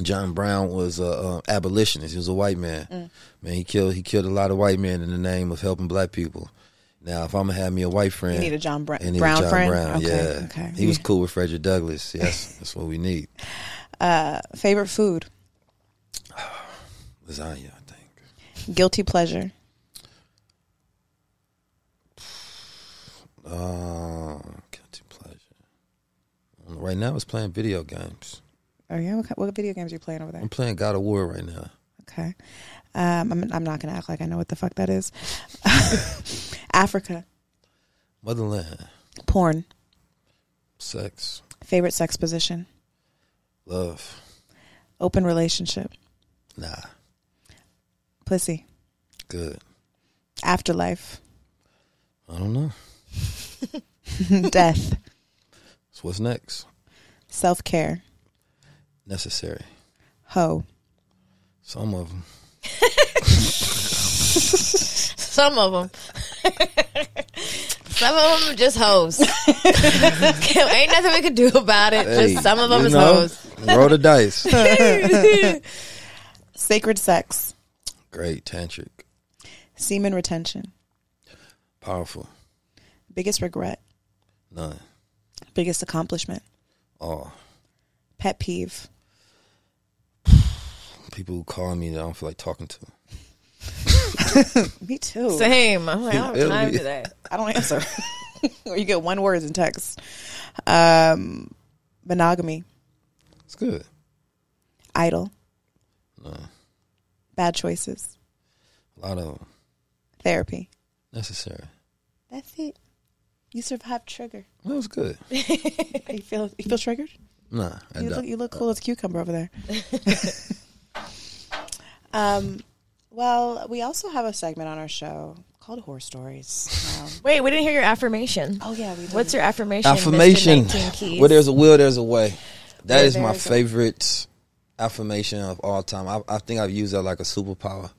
John Brown was a, uh abolitionist. He was a white man. Mm. Man, he killed. He killed a lot of white men in the name of helping black people. Now, if I'm gonna have me a white friend, You need a John Bra- I need a Brown John friend. Brown, okay, yeah. okay. He was cool with Frederick Douglass. Yes, that's what we need. Uh, favorite food, Lasagna, I think. guilty pleasure, Uh, guilty pleasure. Right now, it's playing video games. Oh yeah, what, what video games are you playing over there? I'm playing God of War right now. Okay, um, I'm I'm not gonna act like I know what the fuck that is. Africa, Motherland, porn, sex, favorite sex position, love. open relationship, Nah, pussy, good. afterlife, I don't know. death, So what's next? self care, Necessary. Ho. Some of them. Some of them. some of them just hoes. Ain't nothing we could do about it. Hey, just some of them is know, hoes. Roll the dice. sacred sex, Great. Tantric. semen retention, Powerful. biggest regret, None. biggest accomplishment, Oh. pet peeve, People who call me that I don't feel like talking to. me too. Same. I'm like, I don't It'll have time be- today. I don't answer. or you get one word in text. Um, monogamy, It's good. idle, No. Bad choices, A lot of them. therapy. Necessary. That's it. You survived trigger. That was good. You feel you feel triggered? Nah, I You don't. look you look cool as a cucumber over there. um, well, we also have a segment on our show called Horror Stories. Um, Wait, we didn't hear your affirmation. oh yeah, we did. What's your affirmation? Mr. affirmation. 19 Where there's a will, there's a way. That Where is my there's a- favorite affirmation of all time. I, I think I've used that like a superpower.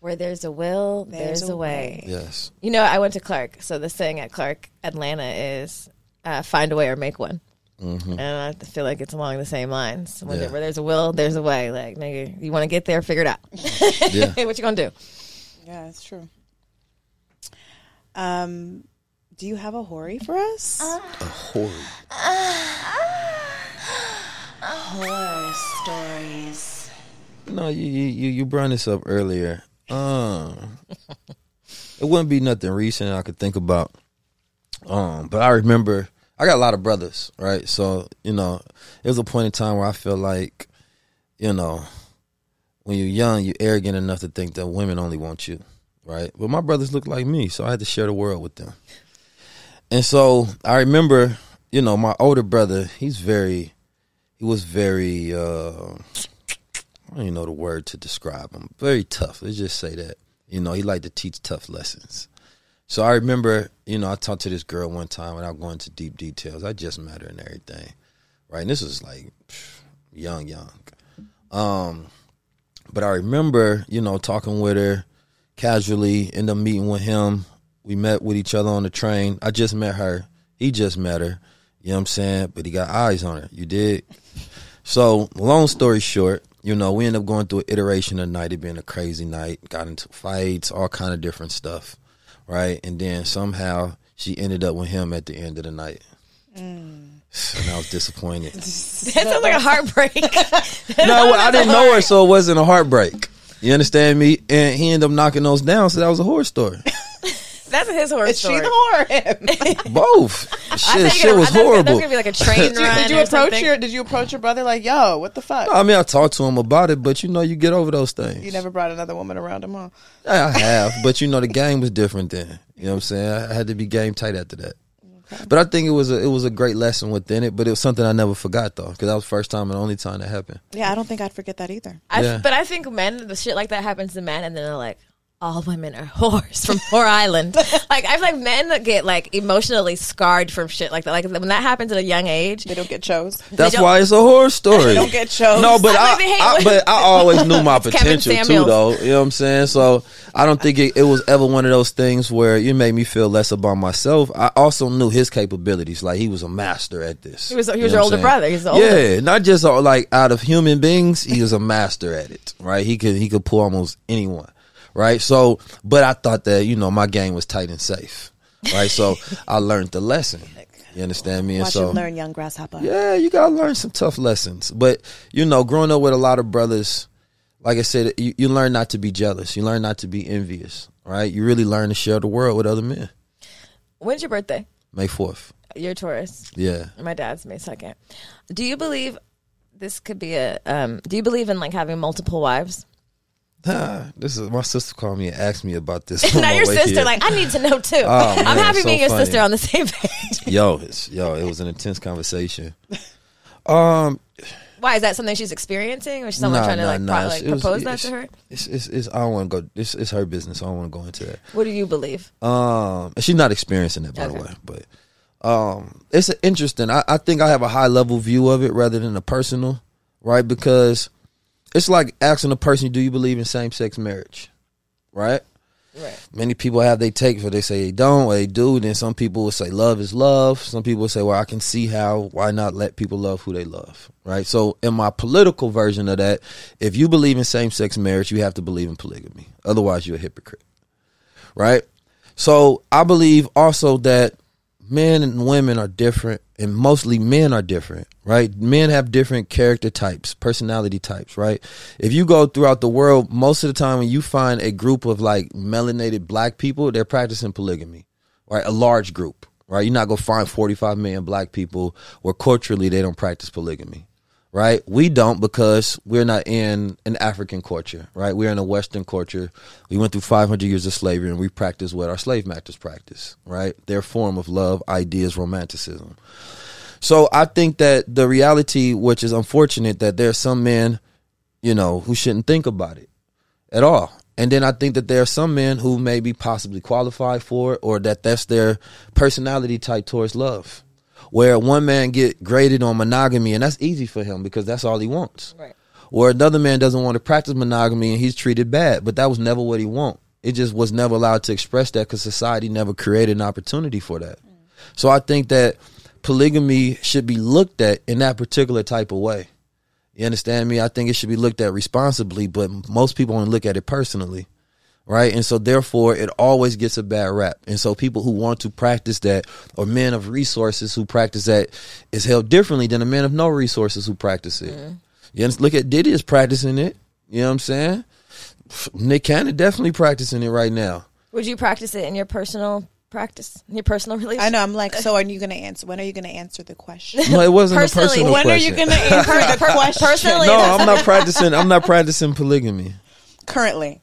Where there's a will, there's, a way. Yes. You know, I went to Clark, so the saying at Clark Atlanta is uh, "find a way or make one," hmm and I feel like it's along the same lines. When Yeah. there- where there's a will, there's a way. Like, nigga, you want to get there, figure it out. Yeah. what you gonna do? Yeah, it's true. Um, do you have a hori for us? A horror. Horror stories. No, you you you, brought this up earlier. Um, it wouldn't be nothing recent I could think about. Um, but I remember I got a lot of brothers, right? So you know, it was a point in time where I feel like, you know, when you're young, you're arrogant enough to think that women only want you, right? But my brothers look like me, so I had to share the world with them. And so I remember, you know, my older brother, he's very, he was very. uh I don't even know the word to describe him. Very tough. Let's just say that. You know, he liked to teach tough lessons. So I remember, you know, I talked to this girl one time without going into deep details. I just met her and everything. Right. And this was like young, young. Um, but I remember, you know, talking with her casually, end up meeting with him. We met with each other on the train. I just met her. He just met her. You know what I'm saying? But he got eyes on her. You did? So, long story short, you know, we ended up going through an iteration of night. It being a crazy night. Got into fights, all kind of different stuff, right? And then somehow she ended up with him at the end of the night. Mm. And I was disappointed. That sounds like a heartbreak. no, I didn't know her, so it wasn't a heartbreak. You understand me? And he ended up knocking those down, so that was a horror story. That's his horror Is she story. the whore or him? Both. I Shit, thought you shit was I thought horrible. was gonna be like a train did you, run. did you or approach something. your Did you approach your brother like, "Yo, what the fuck"? I mean, I talked to him about it, but you know, you get over those things. you never brought another woman around him, huh? I have, but you know, the game was different then. You know what I'm saying? I had to be game tight after that. But I think it was a it was a great lesson within it. But it was something I never forgot though, because that was the first time and only time that happened. Yeah, I don't think I'd forget that either. I, Yeah. But I think men, the shit like that happens to men, and then they're like, all women are whores from Whore Island. like I feel like men get like emotionally scarred from shit like that. Like when that happens at a young age, They don't get chose. That's why it's a horror story. They don't get chose. No, but I I, like to I- but I always knew my potential too, though. You know what I'm saying? So I don't think it, it was ever one of those things where it made me feel less about myself. I also knew his capabilities. Like he was a master at this. He was- he You know your older saying? brother. He's the older. Yeah, not just like out of human beings, he was a master at it. Right? He could he could pull almost anyone. Right? So, but I thought that you know my game was tight and safe. Right? So I learned the lesson. You understand me? And Watch so him learn, young grasshopper. yeah, you gotta learn some tough lessons. But you know, growing up with a lot of brothers, like I said, you, you learn not to be jealous. You learn not to be envious. Right? You really learn to share the world with other men. when's your birthday? May fourth. You're Taurus. Yeah. My dad's May second. Do you believe this could be a? Um, do you believe in like having multiple wives? This is my sister called me and asked me about this. Not your sister. here. Like I need to know too. Oh, I'm happy so being your funny. sister on the same page. yo, it's, yo, it was an intense conversation. Um, Why is that something she's experiencing, or is someone Nah, trying to nah, like, nah. pro- like was- propose that to her? it's, it's, it's I don't want to go. It's, it's her business. I don't want to go into that. What do you believe? Um, she's not experiencing that, by the way. But um, it's interesting. I, I think I have a high level view of it rather than a personal, right? Because it's like asking a person, "Do you believe in same sex marriage?" Right? Right. Many people have they take for they say they don't or they do. Then some people will say love is love. Some people will say, well, I can see how. Why not let people love who they love? Right. So in my political version of that, if you believe in same sex marriage, you have to believe in polygamy. Otherwise, you're a hypocrite. Right. So I believe also that men and women are different, and mostly men are different, right? Men have different character types, personality types, right? If you go throughout the world, most of the time when you find a group of like melanated black people, they're practicing polygamy, right? A large group, right? You're not gonna find 45 million black people where culturally they don't practice polygamy. Right, we don't because we're not in an African culture. Right, we're in a Western culture. We went through 500 years of slavery, and we practice what our slave masters practice. Right, their form of love, ideas, romanticism. So I think that the reality, which is unfortunate, that there are some men, you know, who shouldn't think about it at all. And then I think that there are some men who may be possibly qualified for it, or that that's their personality type towards love. Where one man get graded on monogamy, and that's easy for him because that's all he wants. Right. Or another man doesn't want to practice monogamy and he's treated bad, but that was never what he want. It just was never allowed to express that because society never created an opportunity for that. Mm. So I think that polygamy should be looked at in that particular type of way. You understand me? I think it should be looked at responsibly, but most people only look at it personally. Right. And so therefore it always gets a bad rap. And so people who want to practice that or men of resources who practice that is held differently than a man of no resources who practice it. Mm-hmm. You understand? look at Diddy is practicing it. You know what I'm saying? Nick Cannon definitely practicing it right now. Would you practice it in your personal practice, in your personal relationship? I know. I'm like, so are you going to answer? When are you going to answer the question? No, it wasn't Personally, a personal question. when question. are you going to answer the question? Personally, no, I'm not practicing. I'm not practicing polygamy. Currently.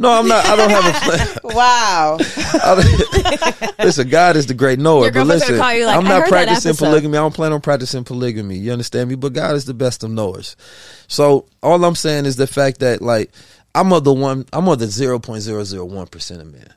No, I'm not. I don't have a plan. Wow. listen, God is the great knower. Your But listen, call you like, I'm not practicing polygamy. I don't plan on practicing polygamy. You understand me? But God is the best of knowers. So all I'm saying is the fact that like I'm of the one. I'm of the zero point zero zero one percent of men.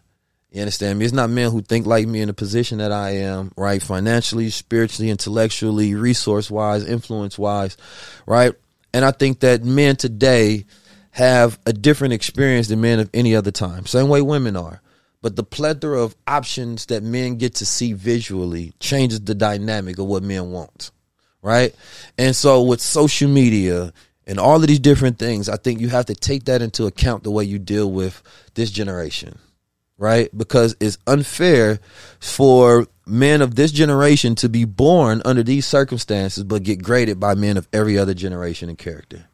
You understand me? It's not men who think like me in the position that I am, right? Financially, spiritually, intellectually, resource wise, influence wise, right? And I think that men today have a different experience than men of any other time. Same way women are. But the plethora of options that men get to see visually changes the dynamic of what men want. Right? And so with social media and all of these different things, I think you have to take that into account the way you deal with this generation right? Because it's unfair for men of this generation to be born under these circumstances but get graded by men of every other generation and character.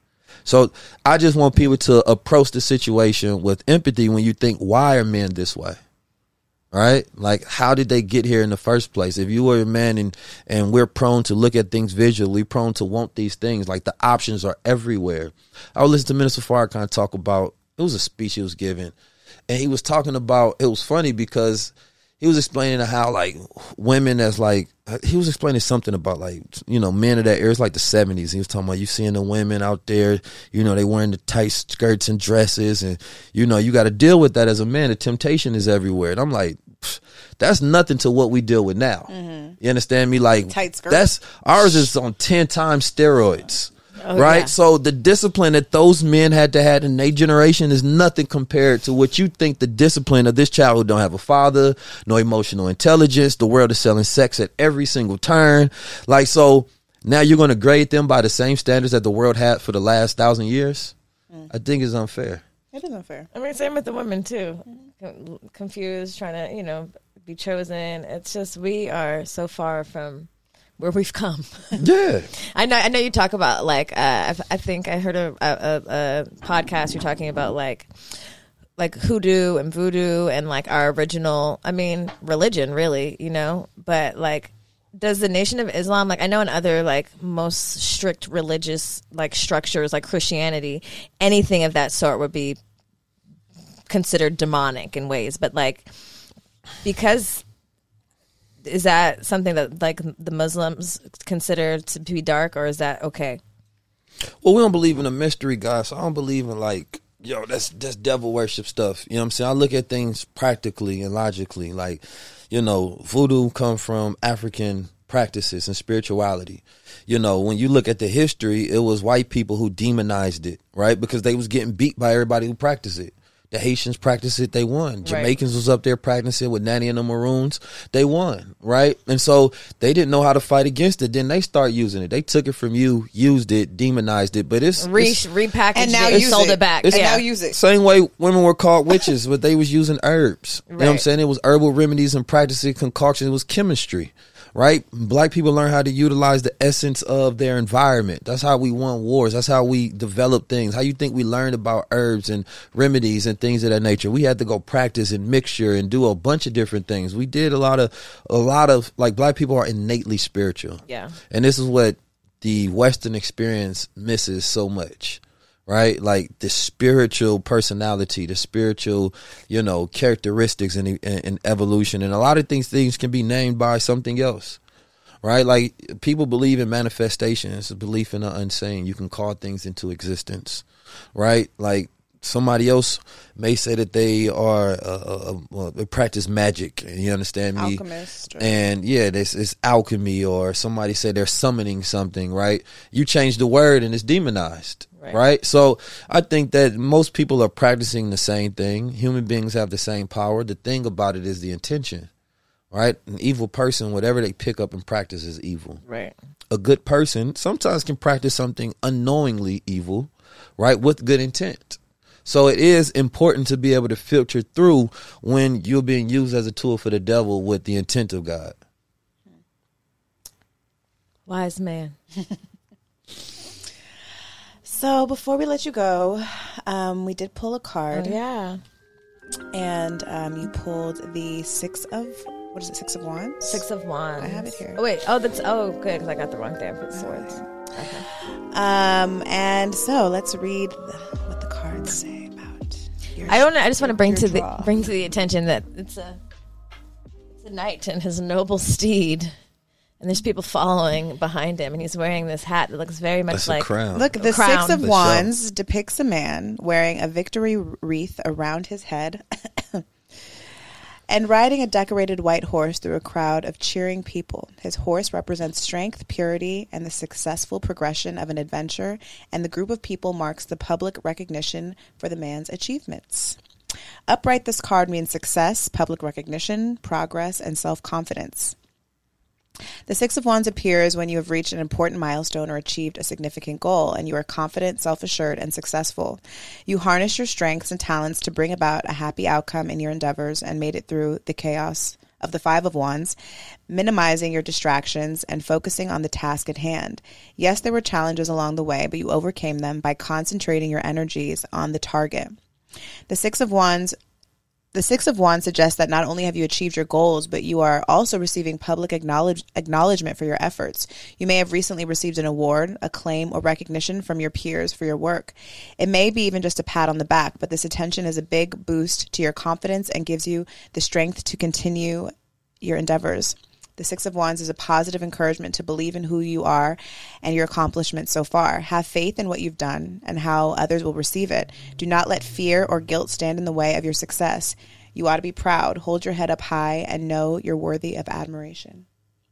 So I just want people to approach the situation with empathy when you think, why are men this way? Right? Like, how did they get here in the first place? If you were a man and, and we're prone to look at things visually, prone to want these things, like the options are everywhere. I would listen to Minister Farrakhan talk about, it was a speech he was giving, and he was talking about it was funny because he was explaining how like women as like he was explaining something about like you know men of that era. It's like the 70s he was talking about you seeing the women out there you know they wearing the tight skirts and dresses and you know you got to deal with that as a man. The temptation is everywhere. And i'm like that's nothing to what we deal with now. Mm-hmm. You understand me? Like Tight skirt. that's ours is on 10 times steroids Oh, right? yeah. So the discipline that those men had to have in their generation is nothing compared to what you think the discipline of this child who don't have a father, no emotional intelligence. The world is selling sex at every single turn. Like so, now you're going to grade them by the same standards that the world had for the last thousand years. Mm. I think it's unfair. It is unfair. I mean, same with the women too. Con- Confused, trying to, you know, be chosen. It's just we are so far from where we've come. Yeah, I know. I know you talk about like. Uh, I, I think I heard a, a, a podcast. You're talking about like like hoodoo and voodoo and like our original, I mean, religion, really, you know. But like, does the Nation of Islam like I know in other like most strict religious like structures like Christianity, anything of that sort would be considered demonic in ways, but like because is that something that like the Muslims consider to be dark, or is that okay? Well, we don't believe in a mystery God, so I don't believe in like yo, that's that's devil worship stuff. You know what I'm saying? I look at things practically and logically. Like, you know, voodoo come from African practices and spirituality. You know, when you look at the history, it was white people who demonized it, right? Because they was getting beat by everybody who practiced it. The Haitians practiced it, they won. Jamaicans was up there practicing with Nanny and the Maroons, they won, right? And so they didn't know how to fight against it. Then they start using it. They took it from you, used it, demonized it, but it's, Re- it's repackaged And now it and use sold it. it, back. And yeah. now use it. same way women were called witches, but they was using herbs. You know what I'm saying? It was herbal remedies and practicing concoctions. It was chemistry, right? Black people learn how to utilize the essence of their environment. That's how we won wars. That's how we develop things. How you think we learned about herbs and remedies and things of that nature? We had to go practice and mixture and do a bunch of different things. We did a lot of, a lot of, like black people are innately spiritual. Yeah. And this is what the Western experience misses so much, right? Like the spiritual personality, the spiritual, you know, characteristics and, and, and evolution. And a lot of things, things can be named by something else, right? Like people believe in manifestation. It's a belief in the unseen. You can call things into existence, right? Like somebody else may say that they are, uh, uh, uh, they practice magic. You understand me? Alchemist or- and yeah, this is alchemy, or somebody say they're summoning something, right? You change the word and it's demonized, Right. right. So I think that most people are practicing the same thing. Human beings have the same power. The thing about it is the intention, right? An evil person, whatever they pick up and practice is evil. Right. A good person sometimes can practice something unknowingly evil, right, with good intent. So it is important to be able to filter through when you're being used as a tool for the devil with the intent of God. Wise man. So before we let you go, um, we did pull a Oh, card, yeah. and um, you pulled the six of what is it? Six of wands. Six of wands. I have it here. Oh wait. Oh, that's oh good because I got the wrong put swords. Um, and so let's read the, what the cards say about. Your, I don't. know. I just want to bring to the bring to the attention that it's a it's a knight and his noble steed, and there's people following behind him, and he's wearing this hat that looks very much That's like a crown. Look, the crown. Six of The Wands depicts a man wearing a victory wreath around his head and riding a decorated white horse through a crowd of cheering people. His horse represents strength, purity, and the successful progression of an adventure, and the group of people marks the public recognition for the man's achievements. Upright, this card means success, public recognition, progress, and self confidence. The Six of Wands appears when you have reached an important milestone or achieved a significant goal, and you are confident, self assured, and successful. You harness your strengths and talents to bring about a happy outcome in your endeavors and made it through the chaos of the Five of Wands, minimizing your distractions and focusing on the task at hand. Yes, there were challenges along the way, but you overcame them by concentrating your energies on the target. The Six of Wands the Six of Wands suggests that not only have you achieved your goals, but you are also receiving public acknowledge- acknowledgement for your efforts. You may have recently received an award, acclaim, or recognition from your peers for your work. It may be even just a pat on the back, but this attention is a big boost to your confidence and gives you the strength to continue your endeavors. The Six of Wands is a positive encouragement to believe in who you are and your accomplishments so far. Have faith in what you've done and how others will receive it. Do not let fear or guilt stand in the way of your success. You ought to be proud, hold your head up high, and know you're worthy of admiration.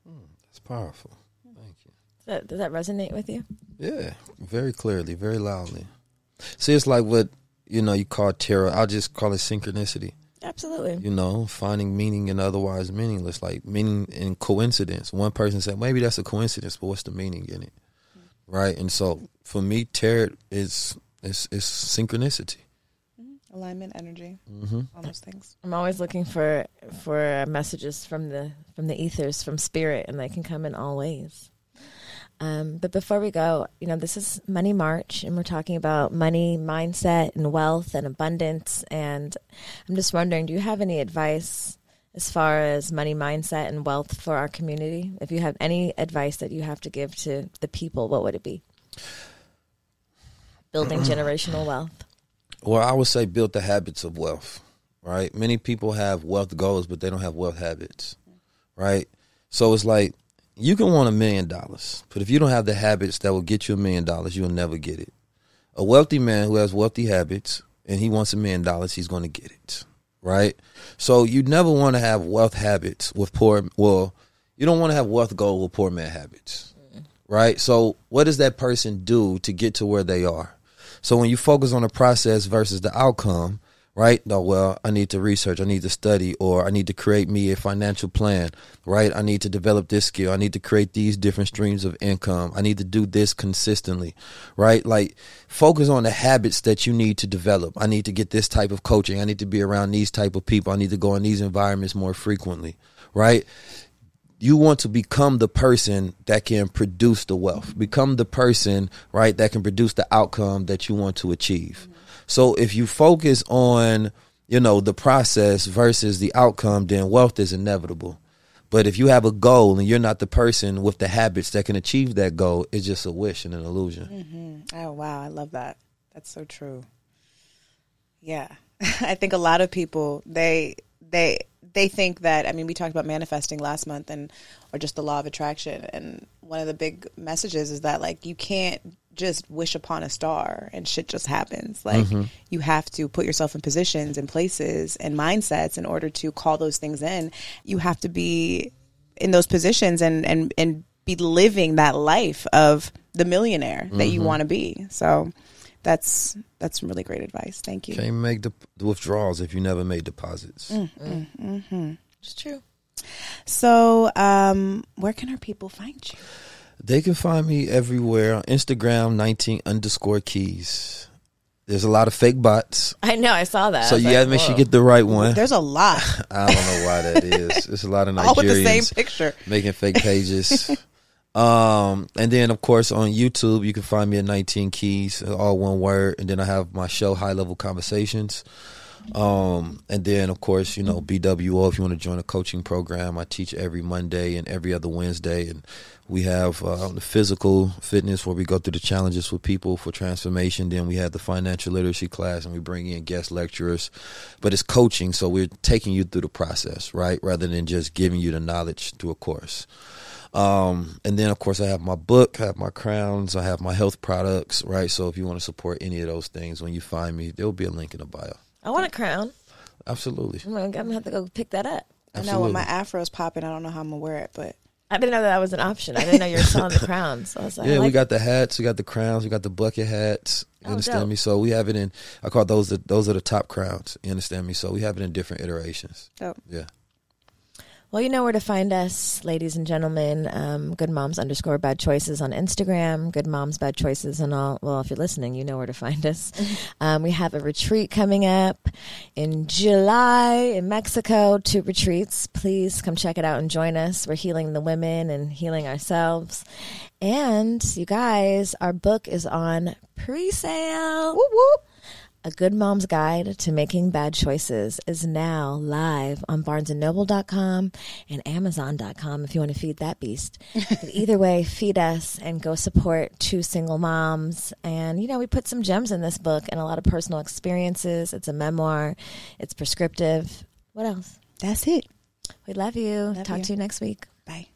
Hmm, that's powerful. Thank you. Does that, does that resonate with you? Yeah, very clearly, very loudly. See, it's like what you know you call tarot. I'll just call it synchronicity. Absolutely. You know, finding meaning in otherwise meaningless, like meaning in coincidence. One person said maybe that's a coincidence, but what's the meaning in it, right? And so for me, tarot is is is synchronicity. Alignment, energy, hmm all those things. I'm always looking for for uh, messages from the from the ethers from spirit, and they can come in all ways. Um, but before we go, you know, this is Money March, and we're talking about money, mindset, and wealth and abundance. And I'm just wondering, do you have any advice as far as money mindset and wealth for our community? If you have any advice that you have to give to the people, what would it be? Building generational wealth. Well, I would say build the habits of wealth, right? Many people have wealth goals, but they don't have wealth habits, right? So it's like you can want a million dollars, but if you don't have the habits that will get you a million dollars, you'll never get it. A wealthy man who has wealthy habits and he wants a million dollars, he's going to get it, right? So you never want to have wealth habits with poor. Well, you don't want to have wealth goal with poor man habits, right? So what does that person do to get to where they are? So when you focus on the process versus the outcome, right? No, well, I need to research, I need to study, or I need to create me a financial plan, right? I need to develop this skill. I need to create these different streams of income. I need to do this consistently, right? Like focus on the habits that you need to develop. I need to get this type of coaching. I need to be around these type of people. I need to go in these environments more frequently, right? you want to become the person that can produce the wealth become the person right that can produce the outcome that you want to achieve so if you focus on you know the process versus the outcome then wealth is inevitable but if you have a goal and you're not the person with the habits that can achieve that goal it's just a wish and an illusion Mm-hmm. Oh wow, I love that. That's so true. Yeah, I think a lot of people they they they think that. I mean, we talked about manifesting last month, and or just the law of attraction. And one of the big messages is that like you can't just wish upon a star and shit just happens. Like mm-hmm. you have to put yourself in positions and places and mindsets in order to call those things in. You have to be in those positions and and and be living that life of the millionaire that you mm-hmm. want to be. So that's that's some really great advice. Thank you. can't make the, the withdrawals if you never made deposits mm, mm. Mm, mm-hmm. It's true. So, um, where can our people find you? They can find me everywhere on Instagram, 19 underscore keys. There's a lot of fake bots. I know. I saw that. So you like, gotta make sure you get the right one. There's a lot, I don't know why that is. There's a lot of Nigerians all with the same picture. making fake pages. um, and then of course on YouTube you can find me at 19 Keys, all one word. And then I have my show High Level Conversations. Um, and then of course you know BWO if you want to join a coaching program. I teach every Monday and every other Wednesday, and we have uh, the physical fitness where we go through the challenges with people for transformation. Then we have the financial literacy class, and we bring in guest lecturers. But it's coaching, so we're taking you through the process, right, rather than just giving you the knowledge through a course. Um, and then of course I have my book, I have my crowns, I have my health products, right? So if you want to support any of those things, when you find me, there will be a link in the bio. I want a crown. Absolutely. I'm gonna, I'm gonna have to go pick that up. I know when Absolutely. my afro's popping, I don't know how I'm gonna wear it, but I didn't know that, that was an option. I didn't know you were selling the crowns. So I was like, Yeah, I we like- got the hats, we got the crowns, we got the bucket hats. You Oh, understand dope. me? So we have it in. I call those the, those are the top crowns. You understand me? So we have it in different iterations. Oh, Yeah. Well, you know where to find us, ladies and gentlemen. Um, good moms underscore bad choices on Instagram. Good moms bad choices and all. Well, if you're listening, you know where to find us. Um, we have a retreat coming up in July in Mexico. Two retreats. Please come check it out and join us. We're healing the women and healing ourselves. And you guys, our book is on pre-sale. Whoop whoop. A Good Mom's Guide to Making Bad Choices is now live on barnesandnoble.com and amazon.com if you want to feed that beast. but either way, feed us and go support two single moms. And, you know, we put some gems in this book and a lot of personal experiences. It's a memoir, it's prescriptive. What else? That's it. We love you. Love Talk you. to you next week. Bye.